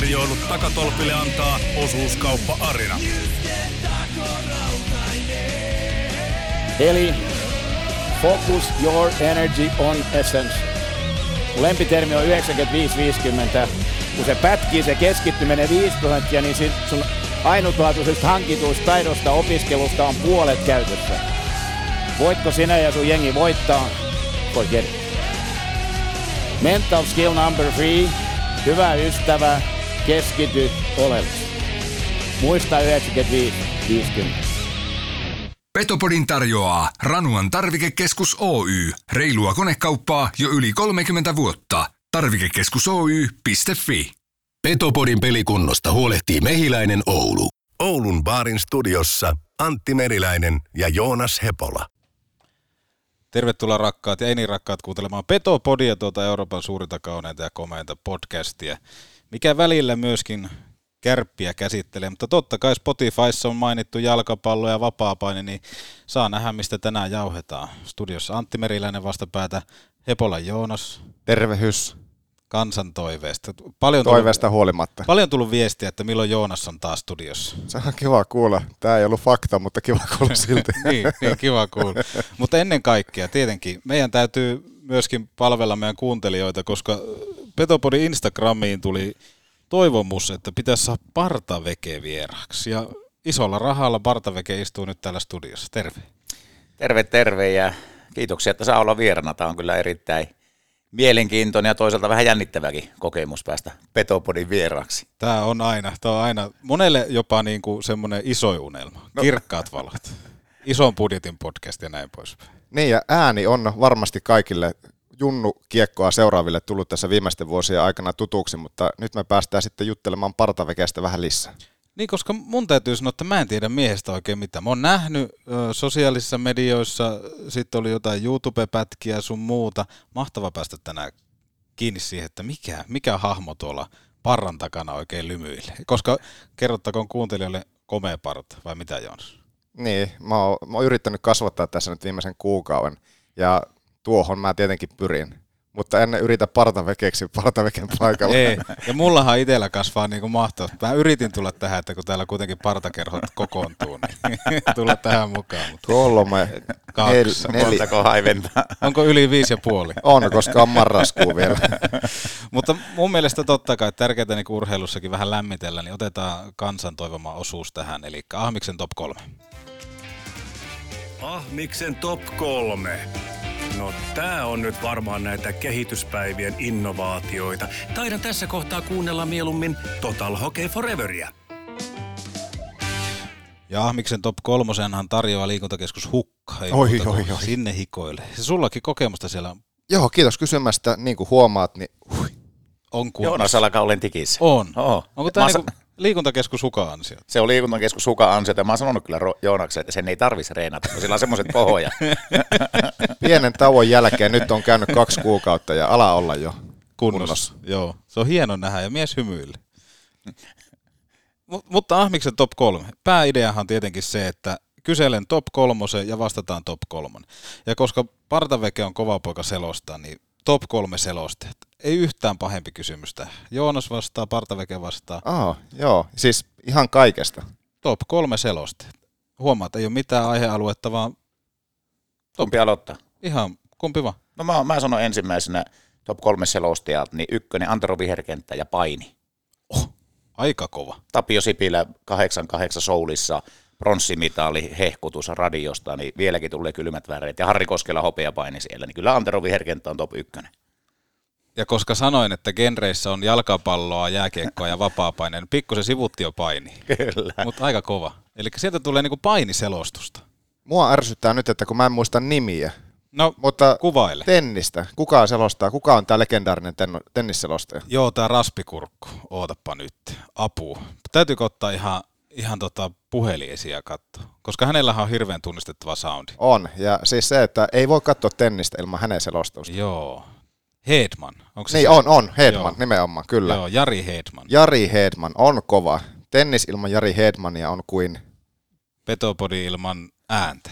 Tarjoilut takatolpille antaa osuuskauppa Arina. Eli focus your energy on essence. Lempitermi on 95-50. Kun se pätkii, se keskittyminen 5 prosenttia, niin sit sun ainutlaatuisesta hankituista taidosta opiskelusta on puolet käytössä. Voitko sinä ja sun jengi voittaa? Forget it. Mental skill number three. Hyvä ystävä, keskity oleellisesti. Muista 95-50. Petopodin tarjoaa Ranuan tarvikekeskus Oy. Reilua konekauppaa jo yli 30 vuotta. Tarvikekeskus Oy.fi. Petopodin pelikunnosta huolehtii Mehiläinen Oulu. Oulun baarin studiossa Antti Meriläinen ja Joonas Hepola. Tervetuloa rakkaat ja ei niin rakkaat kuuntelemaan Petopodia, tuota Euroopan suurinta kauneinta ja komeinta podcastia, mikä välillä myöskin kärppiä käsittelee, mutta totta kai Spotifyssa on mainittu jalkapallo ja vapaapaini, niin saa nähdä, mistä tänään jauhetaan. Studiossa Antti Meriläinen vastapäätä, Hepola Joonas, Tervehys. kansan toiveesta. Paljon Toiveesta tullut, huolimatta. paljon tullut viestiä, että milloin Joonas on taas studiossa. Se on kiva kuulla. Tämä ei ollut fakta, mutta kiva kuulla silti. niin, niin, kiva kuulla. Mutta ennen kaikkea tietenkin meidän täytyy myöskin palvella meidän kuuntelijoita, koska Petopodin Instagramiin tuli toivomus, että pitäisi saada Partaveke vieraaksi. Ja isolla rahalla Partaveke istuu nyt täällä studiossa. Terve. Terve, terve ja kiitoksia, että saa olla vierana. Tämä on kyllä erittäin mielenkiintoinen ja toisaalta vähän jännittäväkin kokemus päästä Petopodin vieraaksi. Tämä on aina, tämä on aina monelle jopa niin kuin semmoinen iso unelma. No. Kirkkaat valot. Ison budjetin podcast ja näin poispäin. Niin ja ääni on varmasti kaikille Junnu Kiekkoa seuraaville tullut tässä viimeisten vuosien aikana tutuksi, mutta nyt me päästään sitten juttelemaan Partavekestä vähän lisää. Niin, koska mun täytyy sanoa, että mä en tiedä miehestä oikein mitään. Mä oon nähnyt ö, sosiaalisissa medioissa, sitten oli jotain YouTube-pätkiä ja sun muuta. Mahtava päästä tänään kiinni siihen, että mikä, mikä hahmo tuolla parran takana oikein lymyilee. Koska kerrottakoon kuuntelijoille komea parta, vai mitä Joonas? Niin, mä oon, mä oon yrittänyt kasvattaa tässä nyt viimeisen kuukauden ja tuohon mä tietenkin pyrin. Mutta en yritä partavekeksi partaveken paikalla. Ei, ja mullahan itsellä kasvaa niin kuin mahtavaa. Mä yritin tulla tähän, että kun täällä kuitenkin partakerhot kokoontuu, niin tulla tähän mukaan. Mutta Kolme, Kaksi. nel, neli. Montako haiventaa? onko yli viisi ja puoli? On, koska on marraskuu vielä. Mutta mun mielestä totta kai tärkeää niin urheilussakin vähän lämmitellä, niin otetaan kansan toivoma osuus tähän, eli Ahmiksen top kolme. Ahmiksen top kolme. No tää on nyt varmaan näitä kehityspäivien innovaatioita. Taidan tässä kohtaa kuunnella mieluummin Total Hockey Foreveria. Ja Ahmiksen top kolmosenhan tarjoaa liikuntakeskus Hukka. Ei Oi, muuta oi, oi. Sinne hikoille. Se sullakin kokemusta siellä Joo, kiitos kysymästä. Niin kuin huomaat, niin hui. on kunnossa. Joonas alkaa olen tikissä. On. Oo. Onko Mä tämä niinku liikuntakeskus Huka ansio? Se on liikuntakeskus Suka ansiota. Mä oon sanonut kyllä Joonakselle, että sen ei tarvitsisi reenata, kun sillä on semmoiset pohoja. pienen tauon jälkeen nyt on käynyt kaksi kuukautta ja ala olla jo kunnossa. Joo, se on hieno nähdä ja mies hymyilee. Mut, mutta Ahmiksen top kolme. Pääideahan on tietenkin se, että kyselen top kolmosen ja vastataan top kolmon. Ja koska Partaveke on kova poika selostaa, niin top kolme selosteet. Ei yhtään pahempi kysymys tähän. Joonas vastaa, Partaveke vastaa. Aa, joo, siis ihan kaikesta. Top kolme selosteet. Huomaat, ei ole mitään aihealuetta, vaan Kumpi aloittaa? Ihan kumpi vaan. No mä, mä sanon ensimmäisenä top kolme selostajalta, niin ykkönen Antero Viherkenttä ja paini. Aika kova. Tapio Sipilä 88 Soulissa, pronssimitali, hehkutus radiosta, niin vieläkin tulee kylmät väreet. Ja Harri Koskela hopeapaini siellä, niin kyllä Antero Viherkenttä on top ykkönen. Ja koska sanoin, että genreissä on jalkapalloa, jääkiekkoa ja vapaa-paine, niin pikkusen sivutti jo paini. Kyllä. Mutta aika kova. Eli sieltä tulee niinku painiselostusta. Mua ärsyttää nyt, että kun mä en muista nimiä, No, mutta kuvaile. tennistä, kuka selostaa, kuka on tämä legendaarinen ten- tennisselostaja? Joo, tää raspikurkku. Ootappa nyt. Apu. Täytyykö ottaa ihan, ihan tota puhelin esiin ja katsoa? Koska hänellähän on hirveän tunnistettava soundi. On, ja siis se, että ei voi katsoa tennistä ilman hänen selostausta. Joo. Hedman. Onko se Niin se? on, on, Hedman, Joo. nimenomaan, kyllä. Joo, Jari Hedman. Jari Hedman on kova. Tennis ilman Jari Hedmania on kuin... Petopodi ilman ääntä.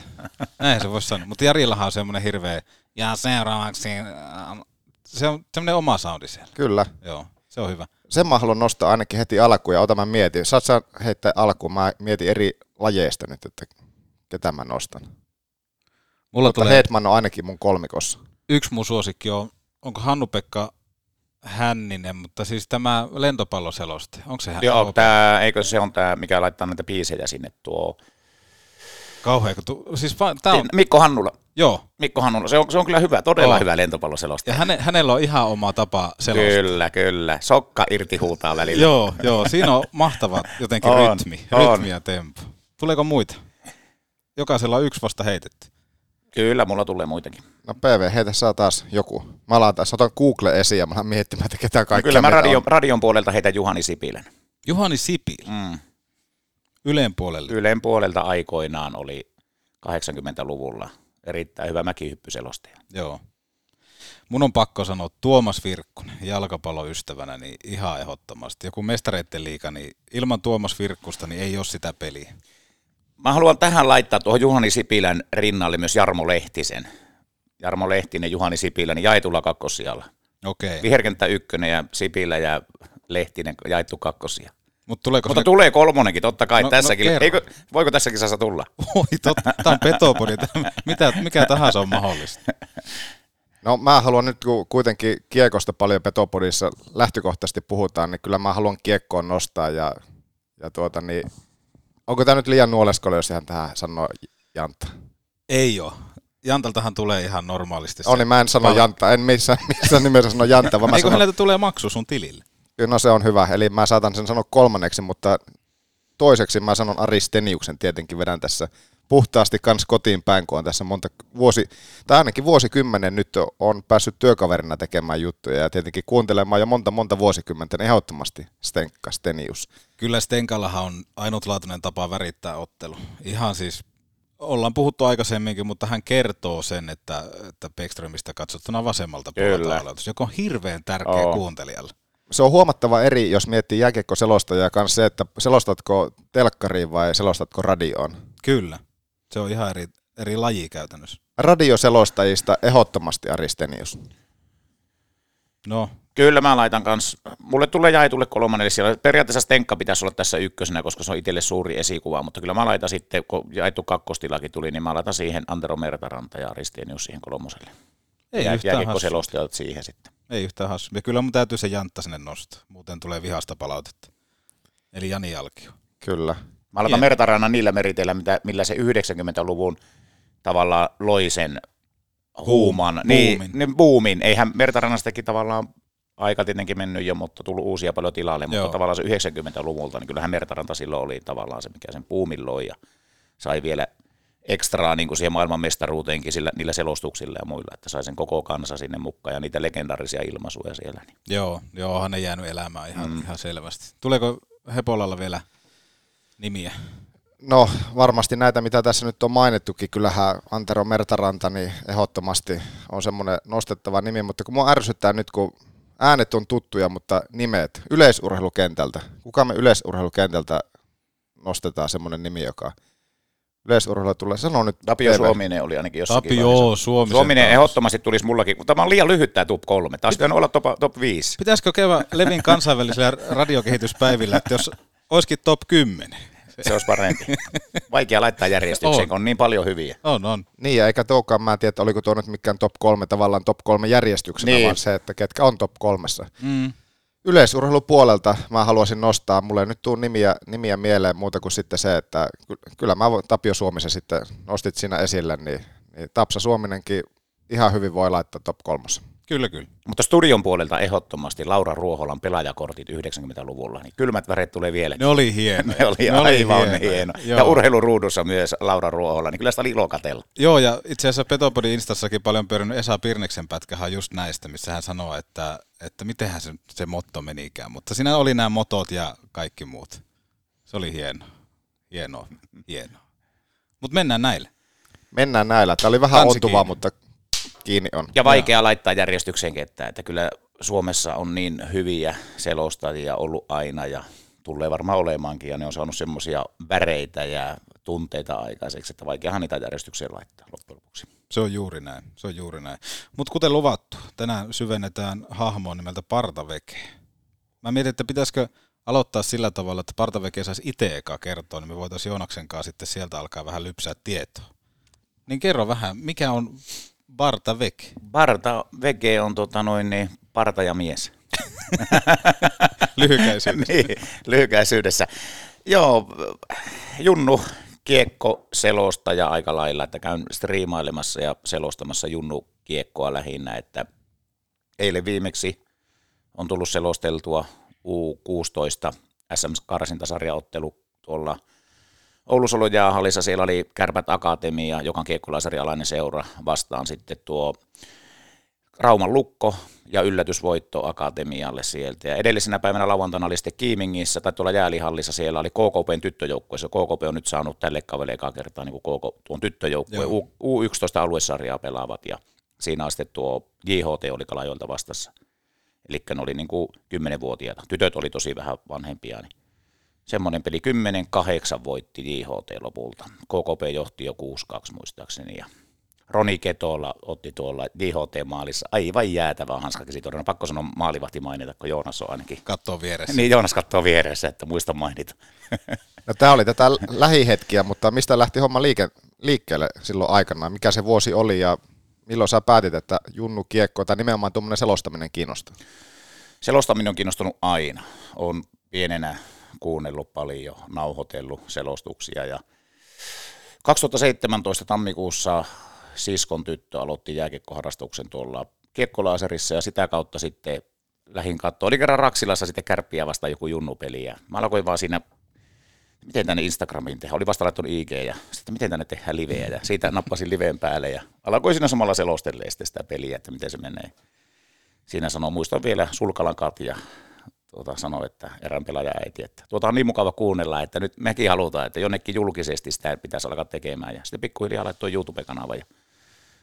Näin se voisi sanoa. Mutta Jarillahan on semmoinen hirveä, ja seuraavaksi, äh, se on semmoinen oma soundi siellä. Kyllä. Joo, se on hyvä. Sen mä haluan nostaa ainakin heti alkuun ja ota mä mietin. Saat sä heittää alkuun? Mä mietin eri lajeista nyt, että ketä mä nostan. Mulla Mutta tulee Hedman on ainakin mun kolmikossa. yksi mun suosikki on, onko Hannu-Pekka Hänninen, mutta siis tämä lentopalloseloste, onko se hän? Joo, tää, eikö se on tämä, mikä laittaa näitä biisejä sinne tuo. Kauhea, kun tu, siis va, tää on, Mikko Hannula. joo, Mikko Hannula, se on, se on kyllä hyvä, todella On. hyvä lentopalloselostaja. ja häne, hänellä on ihan oma tapa selostaa. Kyllä, kyllä. Sokka irti huutaa välillä. Joo, joo, siinä on mahtava jotenkin On, rytmi, on. rytmi ja tempo. Tuleeko muita? Jokaisella on yksi vasta heitetty. Kyllä, mulla tulee muitakin. No PV, heitä saa taas joku. Mä alan taas, otan Google esiin ja mä alan miettimään, että ketä kaikki Kyllä mä radio, radion puolelta heitän Juhani Sipilän. Juhani Sipil, Mm. Ylen puolelle. Ylen puolelta aikoinaan oli 80-luvulla erittäin hyvä mäkihyppyselostaja. Joo. Mun on pakko sanoa Tuomas Virkkunen, jalkapalloystävänä, niin ihan ehdottomasti. Joku mestareitten liiga, niin ilman Tuomas Virkkusta niin ei ole sitä peliä. Mä haluan tähän laittaa tuohon Juhani Sipilän rinnalle myös Jarmo Lehtisen. Jarmo Lehtinen, Juhani Sipilä, niin jaetulla kakkosijalla. Okei. Viherkenttä ykkönen ja Sipilä ja Lehtinen jaettu kakkosia. Mutta tuleeko Mutta se... tulee kolmonenkin, totta kai No- no, no tässäkin. kerro. Eikö, voiko tässäkin saa tulla? Oi, totta, tämä on petopodi. Mitä, mikä tahansa on mahdollista. No mä haluan nyt, kun kuitenkin kiekosta paljon Petopodissa lähtökohtaisesti puhutaan, niin kyllä mä haluan kiekkoon nostaa ja, ja tuota niin, onko tämä nyt liian nuoleskolo, jos ihan tähän sanoo Jantta? Ei ole. Jantaltahan tulee ihan normaalisti. se On, niin mä en sano Jantta, en missään, missään nimessä sano Jantta, vaan mä Eikö sanon, häneltä tulee maksu sun tilille? No se on hyvä, eli mä saatan sen sanoa kolmanneksi, mutta toiseksi mä sanon Ari Steniuksen tietenkin vedän tässä puhtaasti kans kotiin päin, kun on tässä monta vuosi, tai ainakin vuosikymmenen nyt on päässyt työkaverina tekemään juttuja ja tietenkin kuuntelemaan jo monta monta vuosikymmentä, niin ehdottomasti Stenkka Stenius. Kyllä Stenkallahan on ainutlaatuinen tapa värittää ottelu. Ihan siis, ollaan puhuttu aikaisemminkin, mutta hän kertoo sen, että, että Beckströmistä katsottuna vasemmalta puolelta aloitus, joka on hirveän tärkeä Oo. kuuntelijalle. Se on huomattava eri, jos miettii jääkiekko-selostajaa kanssa se, että selostatko telkkariin vai selostatko radioon. Kyllä, se on ihan eri, eri laji käytännössä. Radioselostajista ehdottomasti Ari Stenius. No, Kyllä mä laitan kans, mulle tulee jaetulle kolmannen, eli siellä periaatteessa Stenkka pitäisi olla tässä ykkösenä, koska se on itselle suuri esikuva, mutta kyllä mä laitan sitten, kun jaettu kakkostilakin tuli, niin mä laitan siihen Antero Mertaranta ja Ristenius siihen kolmoselle. ei ja jääkiekkoselostajat siihen sitten. Ei yhtään hassu. Ja kyllä mun täytyy se Jantta sinne nostaa, muuten tulee vihasta palautetta. Eli Jani Jalkio. Kyllä. Mä aloitan. Mertarannan niillä meriteillä, mitä, millä se 90-luvun tavallaan loi sen huuman. Boom- niin, boomin. niin boomin. Eihän Mertarannastakin tavallaan aika tietenkin mennyt jo, mutta tullut uusia paljon tilalle, mutta Joo. tavallaan se 90-luvulta, niin kyllähän Mertaranta silloin oli tavallaan se, mikä sen boomin loi ja sai vielä ekstraa niin kuin siihen maailmanmestaruuteenkin sillä, niillä selostuksilla ja muilla, että sai sen koko kansa sinne mukaan ja niitä legendaarisia ilmaisuja siellä. Niin. Joo, joo, onhan ne jäänyt elämään ihan, mm. ihan selvästi. Tuleeko Hepolalla vielä nimiä? No varmasti näitä, mitä tässä nyt on mainittukin, kyllähän Antero Mertaranta niin ehdottomasti on semmoinen nostettava nimi, mutta kun mua ärsyttää nyt, kun äänet on tuttuja, mutta nimet yleisurheilukentältä. Kuka me yleisurheilukentältä nostetaan semmoinen nimi, joka yleisurheilu tulee, sano nyt. Tapio PV. Suominen oli ainakin jossakin Tapio vaiheessa. Suomisen Suominen taas. ehdottomasti tulisi mullakin, mutta tämä on liian lyhyt tämä top 3. Taas pitänyt olla top, top 5. Pitäisikö käydä Levin kansainvälisillä radiokehityspäivillä, että jos olisikin top 10? Se olisi parempi. Vaikea laittaa järjestykseen, On. kun on niin paljon hyviä. On, on. Niin, ja eikä tuokaan, mä en tiedä, että oliko tuo nyt mikään top kolme, tavallaan top kolme järjestyksenä, Niin. vaan se, että ketkä on top kolmessa. Mm. Yleisurheilupuolelta mä haluaisin nostaa, mulle ei nyt tuu nimiä, nimiä mieleen muuta kuin sitten se, että ky- kyllä mä Tapio Suomisen sitten nostit siinä esille, niin, niin Tapsa Suominenkin ihan hyvin voi laittaa top kolmossa. Kyllä, kyllä. Mutta studion puolelta ehdottomasti Laura Ruoholan pelaajakortit 90-luvulla, niin kylmät väreet tulee vielä. Ne oli hienoja. Ne oli ne aivan hienoja. hieno. Joo. Ja urheiluruudussa myös Laura Ruohola, niin kyllä sitä oli ilo katella. Joo, ja itse asiassa Petopodin Instassakin paljon pyörinyt Esa Pirneksen pätkähän just näistä, missä hän sanoo, että, että mitenhän se, se motto menikään. Mutta siinä oli nämä motot ja kaikki muut. Se oli hieno. Hienoa, hienoa. Mutta mennään näille. Mennään näillä. Tämä oli vähän ontuvaa, mutta kiinni on. Ja vaikea laittaa järjestykseen ketään, että kyllä Suomessa on niin hyviä selostajia ollut aina ja tulee varmaan olemaankin, ja ne on saanut semmoisia väreitä ja tunteita aikaiseksi, että vaikeahan niitä järjestykseen laittaa loppujen lopuksi. Se on juuri näin, se on juuri näin. Mutta kuten luvattu, tänään syvennetään hahmoa nimeltä Partaveke. Mä mietin, että pitäisikö aloittaa sillä tavalla, että Partaveke saisi itse eka kertoa, niin me voitaisiin Joonaksen kanssa sitten sieltä alkaa vähän lypsää tietoa. Niin kerro vähän, mikä on Partaveke? Parta Vege on tota noin, niin parta ja mies. Lyhykäisyydessä. niin, lyhykäisyydessä. Joo, Junnu kiekko selostaja aika lailla, että käyn striimailemassa ja selostamassa Junnu kiekkoa lähinnä, että eilen viimeksi on tullut selosteltua U16 SM-karsintasarjaottelu tuolla Oulusolon jäähallissa, siellä oli Kärpät Akatemia, joka on kiekkolaisarialainen seura, vastaan sitten tuo Rauman lukko ja yllätysvoitto Akatemialle sieltä. Ja edellisenä päivänä lauantaina oli sitten Kiimingissä tai tuolla jäälihallissa, siellä oli KKPn tyttöjoukkueessa. KKP on nyt saanut tälle kaudelle ekaa kertaa niin kuin KK, tuon tyttöjoukkueen. U- U11 aluesarjaa pelaavat ja siinä on sitten tuo JHT oli Kalajoelta vastassa. Eli ne oli niin kuin 10-vuotiaita. Tytöt oli tosi vähän vanhempia, niin semmoinen peli 10-8 voitti JHT lopulta. KKP johti jo 6-2 muistaakseni ja Roni Ketola otti tuolla JHT-maalissa aivan jäätävää hanskakäsitorjunnan. Pakko sanoa maalivahti mainita, kun Joonas on ainakin. Kattoo vieressä. Niin Joonas katsoo vieressä, että muista mainita. No, tämä oli tätä lähihetkiä, mutta mistä lähti homma liike, liikkeelle silloin aikana? Mikä se vuosi oli ja milloin sä päätit, että Junnu Kiekko tai nimenomaan tuommoinen selostaminen kiinnostaa? Selostaminen on kiinnostunut aina. Olen pienenä kuunnellut paljon, nauhoitellut selostuksia ja 2017 tammikuussa siskon tyttö aloitti jääkiekkoharrastuksen tuolla kiekkolaserissa ja sitä kautta sitten lähin katsoa. Oli kerran Raksilassa sitten kärppiä vasta joku junnupeli ja mä alkoin vaan siinä, miten tänne Instagramiin tehdään. Oli vasta laittanut IG ja sitten miten tänne tehdään liveä ja siitä nappasin liveen päälle ja alkoin siinä samalla selostella sitten sitä peliä, että miten se menee. Siinä sanoo, muistan vielä Sulkalan Katja tuota, sanoi, että erään pelaaja äiti, että tuota on niin mukava kuunnella, että nyt mekin halutaan, että jonnekin julkisesti sitä pitäisi alkaa tekemään. Ja sitten pikkuhiljaa laittoi YouTube-kanava ja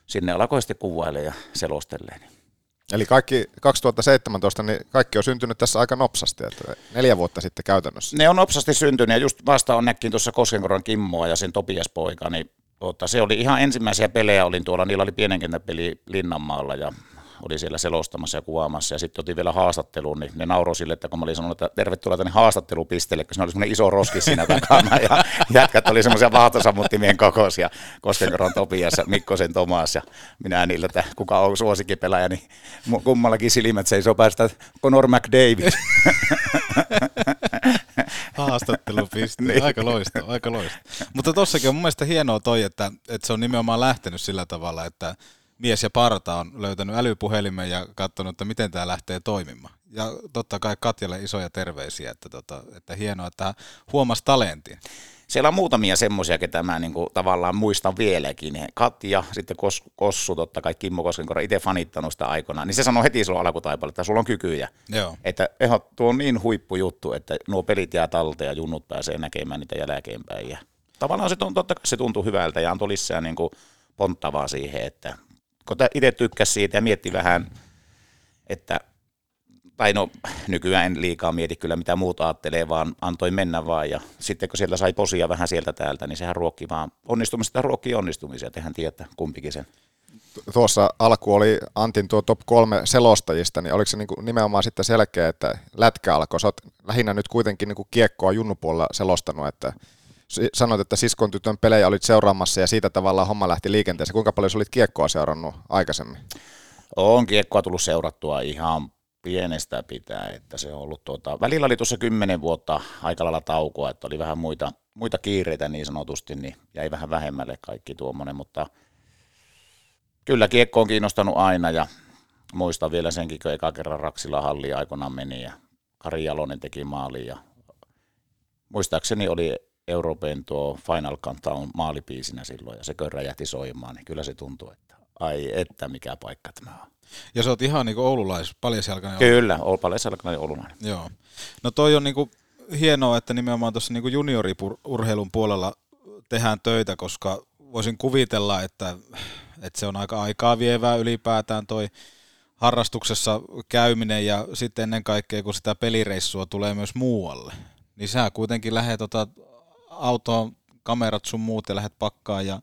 sinne alkoi sitten kuvaille ja selostelee. Eli kaikki 2017, niin kaikki on syntynyt tässä aika nopsasti, että neljä vuotta sitten käytännössä. Ne on nopsasti syntynyt ja just vasta on näkkin tuossa Koskenkorvan Kimmoa ja sen Topias poika, niin tuota, se oli ihan ensimmäisiä pelejä, olin tuolla, niillä oli pienen kentän peli Linnanmaalla ja oli siellä selostamassa ja kuvaamassa ja sitten otin vielä haastatteluun, niin ne nauroi sille, että kun mä olin sanonut, että tervetuloa tänne haastattelupisteelle, kun siinä oli semmoinen iso roski siinä takana ja jätkät oli semmoisia vaahtosammuttimien kokoisia, Koskenkorvan Topias ja Mikkosen Tomas ja minä niillä, että kuka on suosikkipelaaja, niin kummallakin silmät seisoo päästä Conor McDavid. Haastattelupiste. Niin. niin. Aika loistava, aika loistava. Mutta tossakin on mun mielestä hienoa toi, että, että se on nimenomaan lähtenyt sillä tavalla, että mies ja parta on löytänyt älypuhelimen ja katsonut, että miten tämä lähtee toimimaan. Ja totta kai Katjalle isoja terveisiä, että, tota, että hienoa, että hän huomasi talentin. Siellä on muutamia semmoisia, ketä mä niin kuin, tavallaan muistan vieläkin. Katja, sitten Kos, Kossu, totta kai Kimmo Koskenkorva, itse fanittanut sitä aikanaan. Niin se sanoi heti silloin alkutaipaalla, että sulla on kykyjä. Joo. Että eho, tuo on niin huippujuttu, että nuo pelit jää talteen ja junnut pääsee näkemään niitä jälkeenpäin. Ja tavallaan se, tuntuu, totta kai se tuntuu hyvältä ja antoi lisää niin kuin ponttavaa siihen, että kun itse tykkäsi siitä ja mietti vähän, että tai no nykyään en liikaa mieti kyllä mitä muut ajattelee, vaan antoi mennä vaan ja sitten kun sieltä sai posia vähän sieltä täältä, niin sehän ruokki vaan onnistumista ruokkii onnistumisia, tehän tietää kumpikin sen. Tuossa alku oli Antin tuo top kolme selostajista, niin oliko se niinku nimenomaan sitten selkeä, että lätkä alkoi? Sä oot lähinnä nyt kuitenkin niinku kiekkoa junnupuolella selostanut, että sanoit, että siskon tytön pelejä olit seuraamassa ja siitä tavallaan homma lähti liikenteeseen. Kuinka paljon olit kiekkoa seurannut aikaisemmin? On kiekkoa tullut seurattua ihan pienestä pitää, että se on ollut tuota, välillä oli tuossa kymmenen vuotta aika lailla taukoa, että oli vähän muita, muita kiireitä niin sanotusti, niin jäi vähän vähemmälle kaikki tuommoinen, mutta kyllä kiekko on kiinnostanut aina ja muistan vielä senkin, kun eka kerran Raksila halli aikoinaan meni ja Kari Jalonen teki maali ja muistaakseni oli Euroopan tuo Final Countdown maalipiisinä silloin ja se räjähti soimaan, niin kyllä se tuntui, että ai että mikä paikka tämä on. Ja sä oot ihan niinku oululais, paljasjalkainen. Kyllä, ol, paljasjalkainen oululainen. Joo. No toi on niinku hienoa, että nimenomaan tuossa niinku junioriurheilun puolella tehdään töitä, koska voisin kuvitella, että, että se on aika aikaa vievää ylipäätään toi harrastuksessa käyminen ja sitten ennen kaikkea, kun sitä pelireissua tulee myös muualle, niin sä kuitenkin lähdet tota autoon, kamerat sun muut ja lähdet pakkaan ja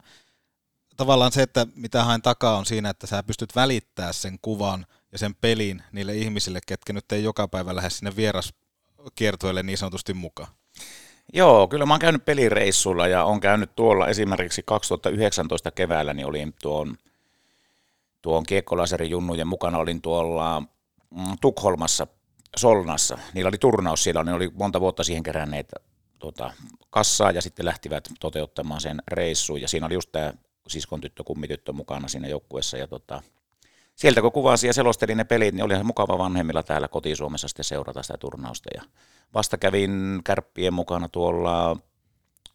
tavallaan se, että mitä hain takaa on siinä, että sä pystyt välittää sen kuvan ja sen pelin niille ihmisille, ketkä nyt ei joka päivä lähde sinne vieraskiertueelle niin sanotusti mukaan. Joo, kyllä mä oon käynyt pelireissulla ja on käynyt tuolla esimerkiksi 2019 keväällä, niin olin tuon, tuon kiekkolaserin junnujen mukana, olin tuolla mm, Tukholmassa, Solnassa. Niillä oli turnaus siellä, ne oli monta vuotta siihen keränneet tuota, kassaa ja sitten lähtivät toteuttamaan sen reissuun. Ja siinä oli just tämä siskon tyttö, kummityttö mukana siinä joukkuessa. Ja tota, sieltä kun kuvasin ja selostelin ne pelit, niin oli ihan mukava vanhemmilla täällä kotisuomessa sitten seurata sitä turnausta. Ja vasta kävin kärppien mukana tuolla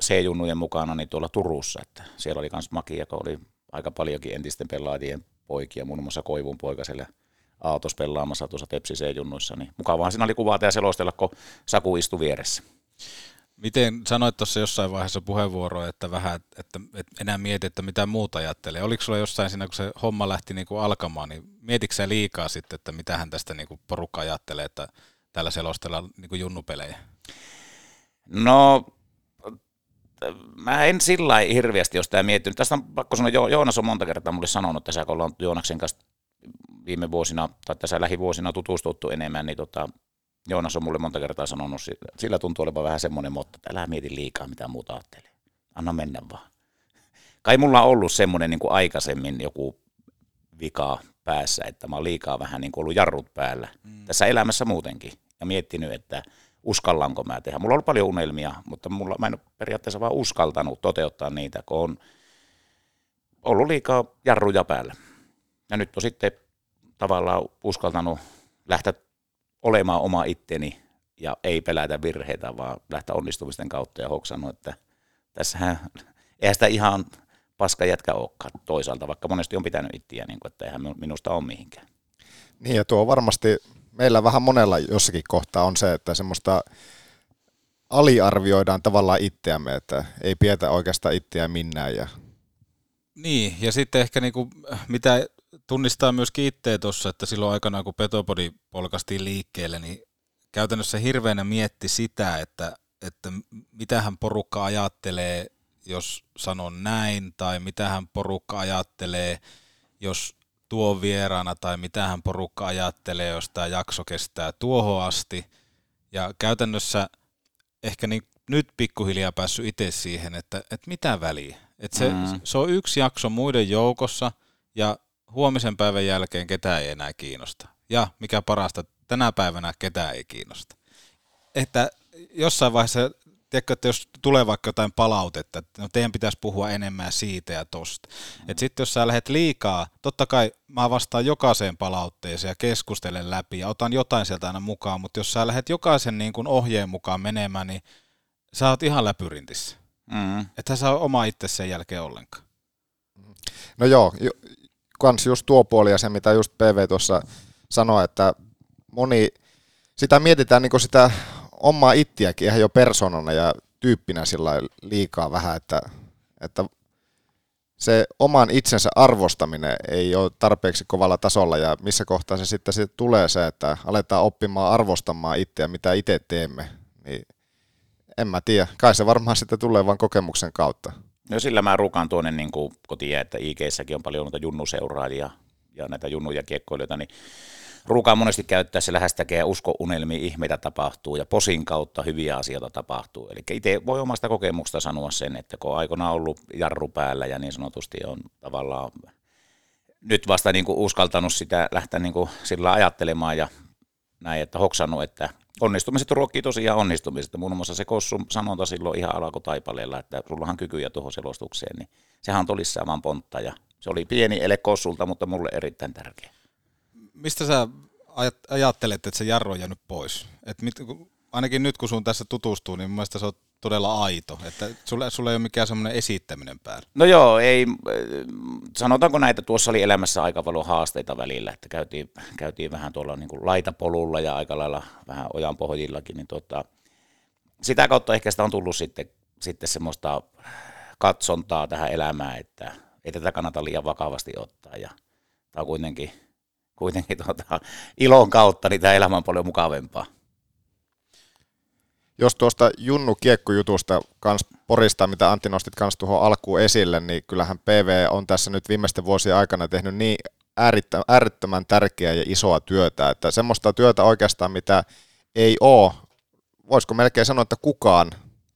C-junnujen mukana niin tuolla Turussa, että siellä oli myös Makia, joka oli aika paljonkin entisten pelaajien poikia, muun muassa Koivun poika siellä Aatos pelaamassa tuossa Tepsi C-junnuissa, niin mukavaa siinä oli kuvata ja selostella, kun Saku istui vieressä. Miten sanoit tuossa jossain vaiheessa puheenvuoroa, että vähän, että, että enää mieti, että mitä muuta ajattelee. Oliko sulla jossain siinä, kun se homma lähti niin kuin alkamaan, niin mietitkö liikaa sitten, että mitä hän tästä niin kuin porukka ajattelee, että tällä selostellaan niin kuin junnupelejä? No, mä en sillä hirveästi jos tämä miettinyt. Tästä on pakko sanoa, jo, Joonas on monta kertaa mulle sanonut tässä, kun ollaan Joonaksen kanssa viime vuosina tai tässä lähivuosina tutustuttu enemmän, niin tota, Joonas on mulle monta kertaa sanonut, sillä tuntuu olevan vähän semmoinen motta, että älä mieti liikaa mitä muuta ajattelee. Anna mennä vaan. Kai mulla on ollut semmoinen niin kuin aikaisemmin joku vika päässä, että mä oon liikaa vähän niin kuin ollut jarrut päällä. Mm. Tässä elämässä muutenkin. Ja miettinyt, että uskallanko mä tehdä. Mulla on ollut paljon unelmia, mutta mulla, mä en ole periaatteessa vaan uskaltanut toteuttaa niitä, kun on ollut liikaa jarruja päällä. Ja nyt on sitten tavallaan uskaltanut lähteä olemaan oma itteni ja ei pelätä virheitä, vaan lähteä onnistumisten kautta ja hoksannut, että tässähän, eihän sitä ihan paska jätkä olekaan toisaalta, vaikka monesti on pitänyt ittiä, niin kuin, että eihän minusta ole mihinkään. Niin ja tuo varmasti meillä vähän monella jossakin kohtaa on se, että semmoista aliarvioidaan tavallaan itseämme, että ei pietä oikeastaan itseä minnään. Ja... Niin, ja sitten ehkä niinku, mitä tunnistaa myöskin itseä tuossa, että silloin aikanaan kun Petopodi polkastiin liikkeelle, niin käytännössä hirveänä mietti sitä, että, että mitähän porukka ajattelee, jos sanon näin, tai mitähän porukka ajattelee, jos tuo vieraana, tai mitähän porukka ajattelee, jos tämä jakso kestää tuohon asti. Ja käytännössä ehkä niin nyt pikkuhiljaa päässyt itse siihen, että, että mitä väliä. Että se, mm. se on yksi jakso muiden joukossa, ja huomisen päivän jälkeen ketään ei enää kiinnosta. Ja mikä parasta, tänä päivänä ketään ei kiinnosta. Että jossain vaiheessa, tiedätkö, että jos tulee vaikka jotain palautetta, että no teidän pitäisi puhua enemmän siitä ja tosta. Mm. Että sitten jos sä lähdet liikaa, totta kai mä vastaan jokaiseen palautteeseen ja keskustelen läpi ja otan jotain sieltä aina mukaan, mutta jos sä lähdet jokaisen niin kuin ohjeen mukaan menemään, niin sä oot ihan läpyrintissä. Mm. Että sä saa oma itse sen jälkeen ollenkaan. No joo, kans just tuo puoli ja se, mitä just PV tuossa sanoi, että moni, sitä mietitään niin sitä omaa ittiäkin ihan jo persoonana ja tyyppinä sillä liikaa vähän, että, että se oman itsensä arvostaminen ei ole tarpeeksi kovalla tasolla ja missä kohtaa se sitten se tulee se, että aletaan oppimaan arvostamaan itseä, mitä itse teemme, niin en mä tiedä. Kai se varmaan sitten tulee vain kokemuksen kautta. No sillä mä ruukaan tuonne, niin kuin, tiedän, että IG-säkin on paljon noita junnuseuraajia ja näitä junnuja kiekkoilijoita, niin ruukaan monesti käyttää se lähestäkeä usko unelmiin, ihmeitä tapahtuu ja posin kautta hyviä asioita tapahtuu. Eli itse voi omasta kokemuksesta sanoa sen, että kun on ollut jarru päällä ja niin sanotusti on tavallaan nyt vasta niin kuin uskaltanut sitä lähteä niin kuin sillä ajattelemaan ja näin, että hoksannut, että onnistumiset ruokkii tosiaan onnistumiset. Muun muassa se Kossun sanonta silloin ihan taipaleella, että sullahan kykyjä tuohon selostukseen, niin sehän on lisäämään pontta ja se oli pieni ele Kossulta, mutta mulle erittäin tärkeä. mistä sä ajattelet, että se jarru on jäänyt pois? Et mit, ainakin nyt kun sun tässä tutustuu, niin mun mielestä se on todella aito, että sulla, sulla ei ole mikään semmoinen esittäminen päällä. No joo, ei, sanotaanko näitä, tuossa oli elämässä aika paljon haasteita välillä, että käytiin, käytiin vähän tuolla niin kuin laitapolulla ja aika lailla vähän ojan pohjillakin, niin tota, sitä kautta ehkä sitä on tullut sitten, sitten semmoista katsontaa tähän elämään, että ei tätä kannata liian vakavasti ottaa ja tämä on kuitenkin, kuitenkin tuota, ilon kautta, niin tämä elämä on paljon mukavempaa. Jos tuosta Junnu Kiekkujutusta kans Porista, mitä Antti nostit kans tuohon alkuun esille, niin kyllähän PV on tässä nyt viimeisten vuosien aikana tehnyt niin äärettömän tärkeää ja isoa työtä, että semmoista työtä oikeastaan, mitä ei ole, voisiko melkein sanoa, että kukaan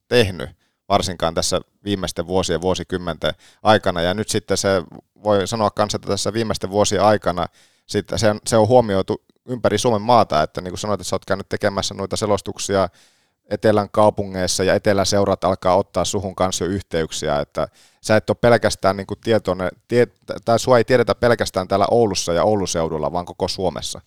tehnyt, varsinkaan tässä viimeisten vuosien, vuosikymmenten aikana, ja nyt sitten se voi sanoa kanssa, että tässä viimeisten vuosien aikana sitten se, se on huomioitu ympäri Suomen maata, että niin kuin sanoit, että sä oot käynyt tekemässä noita selostuksia etelän kaupungeissa ja eteläseurat alkaa ottaa suhun kanssa jo yhteyksiä, että sä et ole pelkästään niin tietoinen, tie, tai sua ei tiedetä pelkästään täällä Oulussa ja Oulun seudulla, vaan koko Suomessa.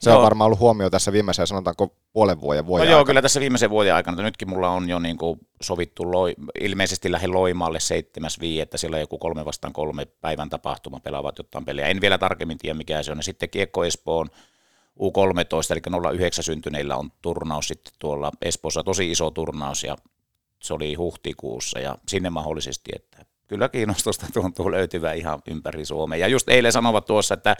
Se joo. on varmaan ollut huomio tässä viimeisen, sanotaanko puolen vuoden vuoden no joo, kyllä tässä viimeisen vuoden aikana, nytkin mulla on jo niin kuin sovittu loi, ilmeisesti lähden Loimaalle 7.5, että siellä on joku kolme vastaan kolme päivän tapahtuma, pelaavat jotain peliä. En vielä tarkemmin tiedä mikä se on. Ja sitten Kiekko Espoon U13, eli 09 syntyneillä on turnaus sitten tuolla Espoossa, tosi iso turnaus, ja se oli huhtikuussa, ja sinne mahdollisesti, että kyllä kiinnostusta tuntuu löytyvän ihan ympäri Suomea. Ja just eilen sanovat tuossa, että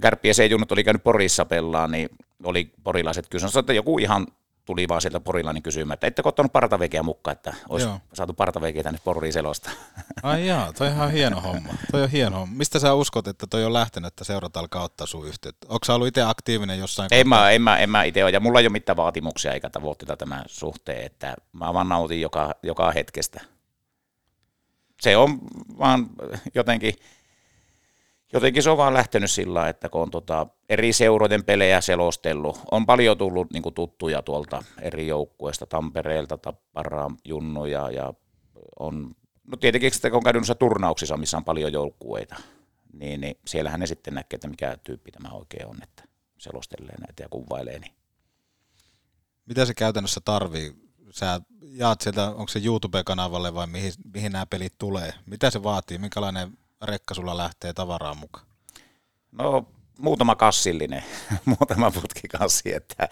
Kärppiä C-junnut oli käynyt Porissa pelaa, niin oli porilaiset kysyneet, että joku ihan tuli vaan sieltä Porilainen kysymään, että ettekö ottanut partavekeä mukaan, että olisi Joo. saatu partavekeä tänne Poriin selosta. Ai jaa, toi on ihan hieno homma. Toi on hieno homma. Mistä sä uskot, että toi on lähtenyt, että seurat alkaa ottaa sun yhteyttä? Onko sä ollut itse aktiivinen jossain? En mä, en mä, en mä itse ole, ja mulla ei ole mitään vaatimuksia eikä tavoitteita tämän suhteen, että mä vaan nautin joka, joka hetkestä. Se on vaan jotenkin jotenkin se on vaan lähtenyt sillä että kun on tota eri seuroiden pelejä selostellut, on paljon tullut niin tuttuja tuolta eri joukkueista, Tampereelta, Tapparaa, Junnuja ja on, no tietenkin sitten kun on käynyt turnauksissa, missä on paljon joukkueita, niin, niin siellähän ne sitten näkee, että mikä tyyppi tämä oikein on, että selostelee näitä ja kuvailee. Niin. Mitä se käytännössä tarvii? Sä jaat sieltä, onko se YouTube-kanavalle vai mihin, mihin nämä pelit tulee? Mitä se vaatii? Minkälainen rekka sulla lähtee tavaraa mukaan? No muutama kassillinen, muutama putkikassi, että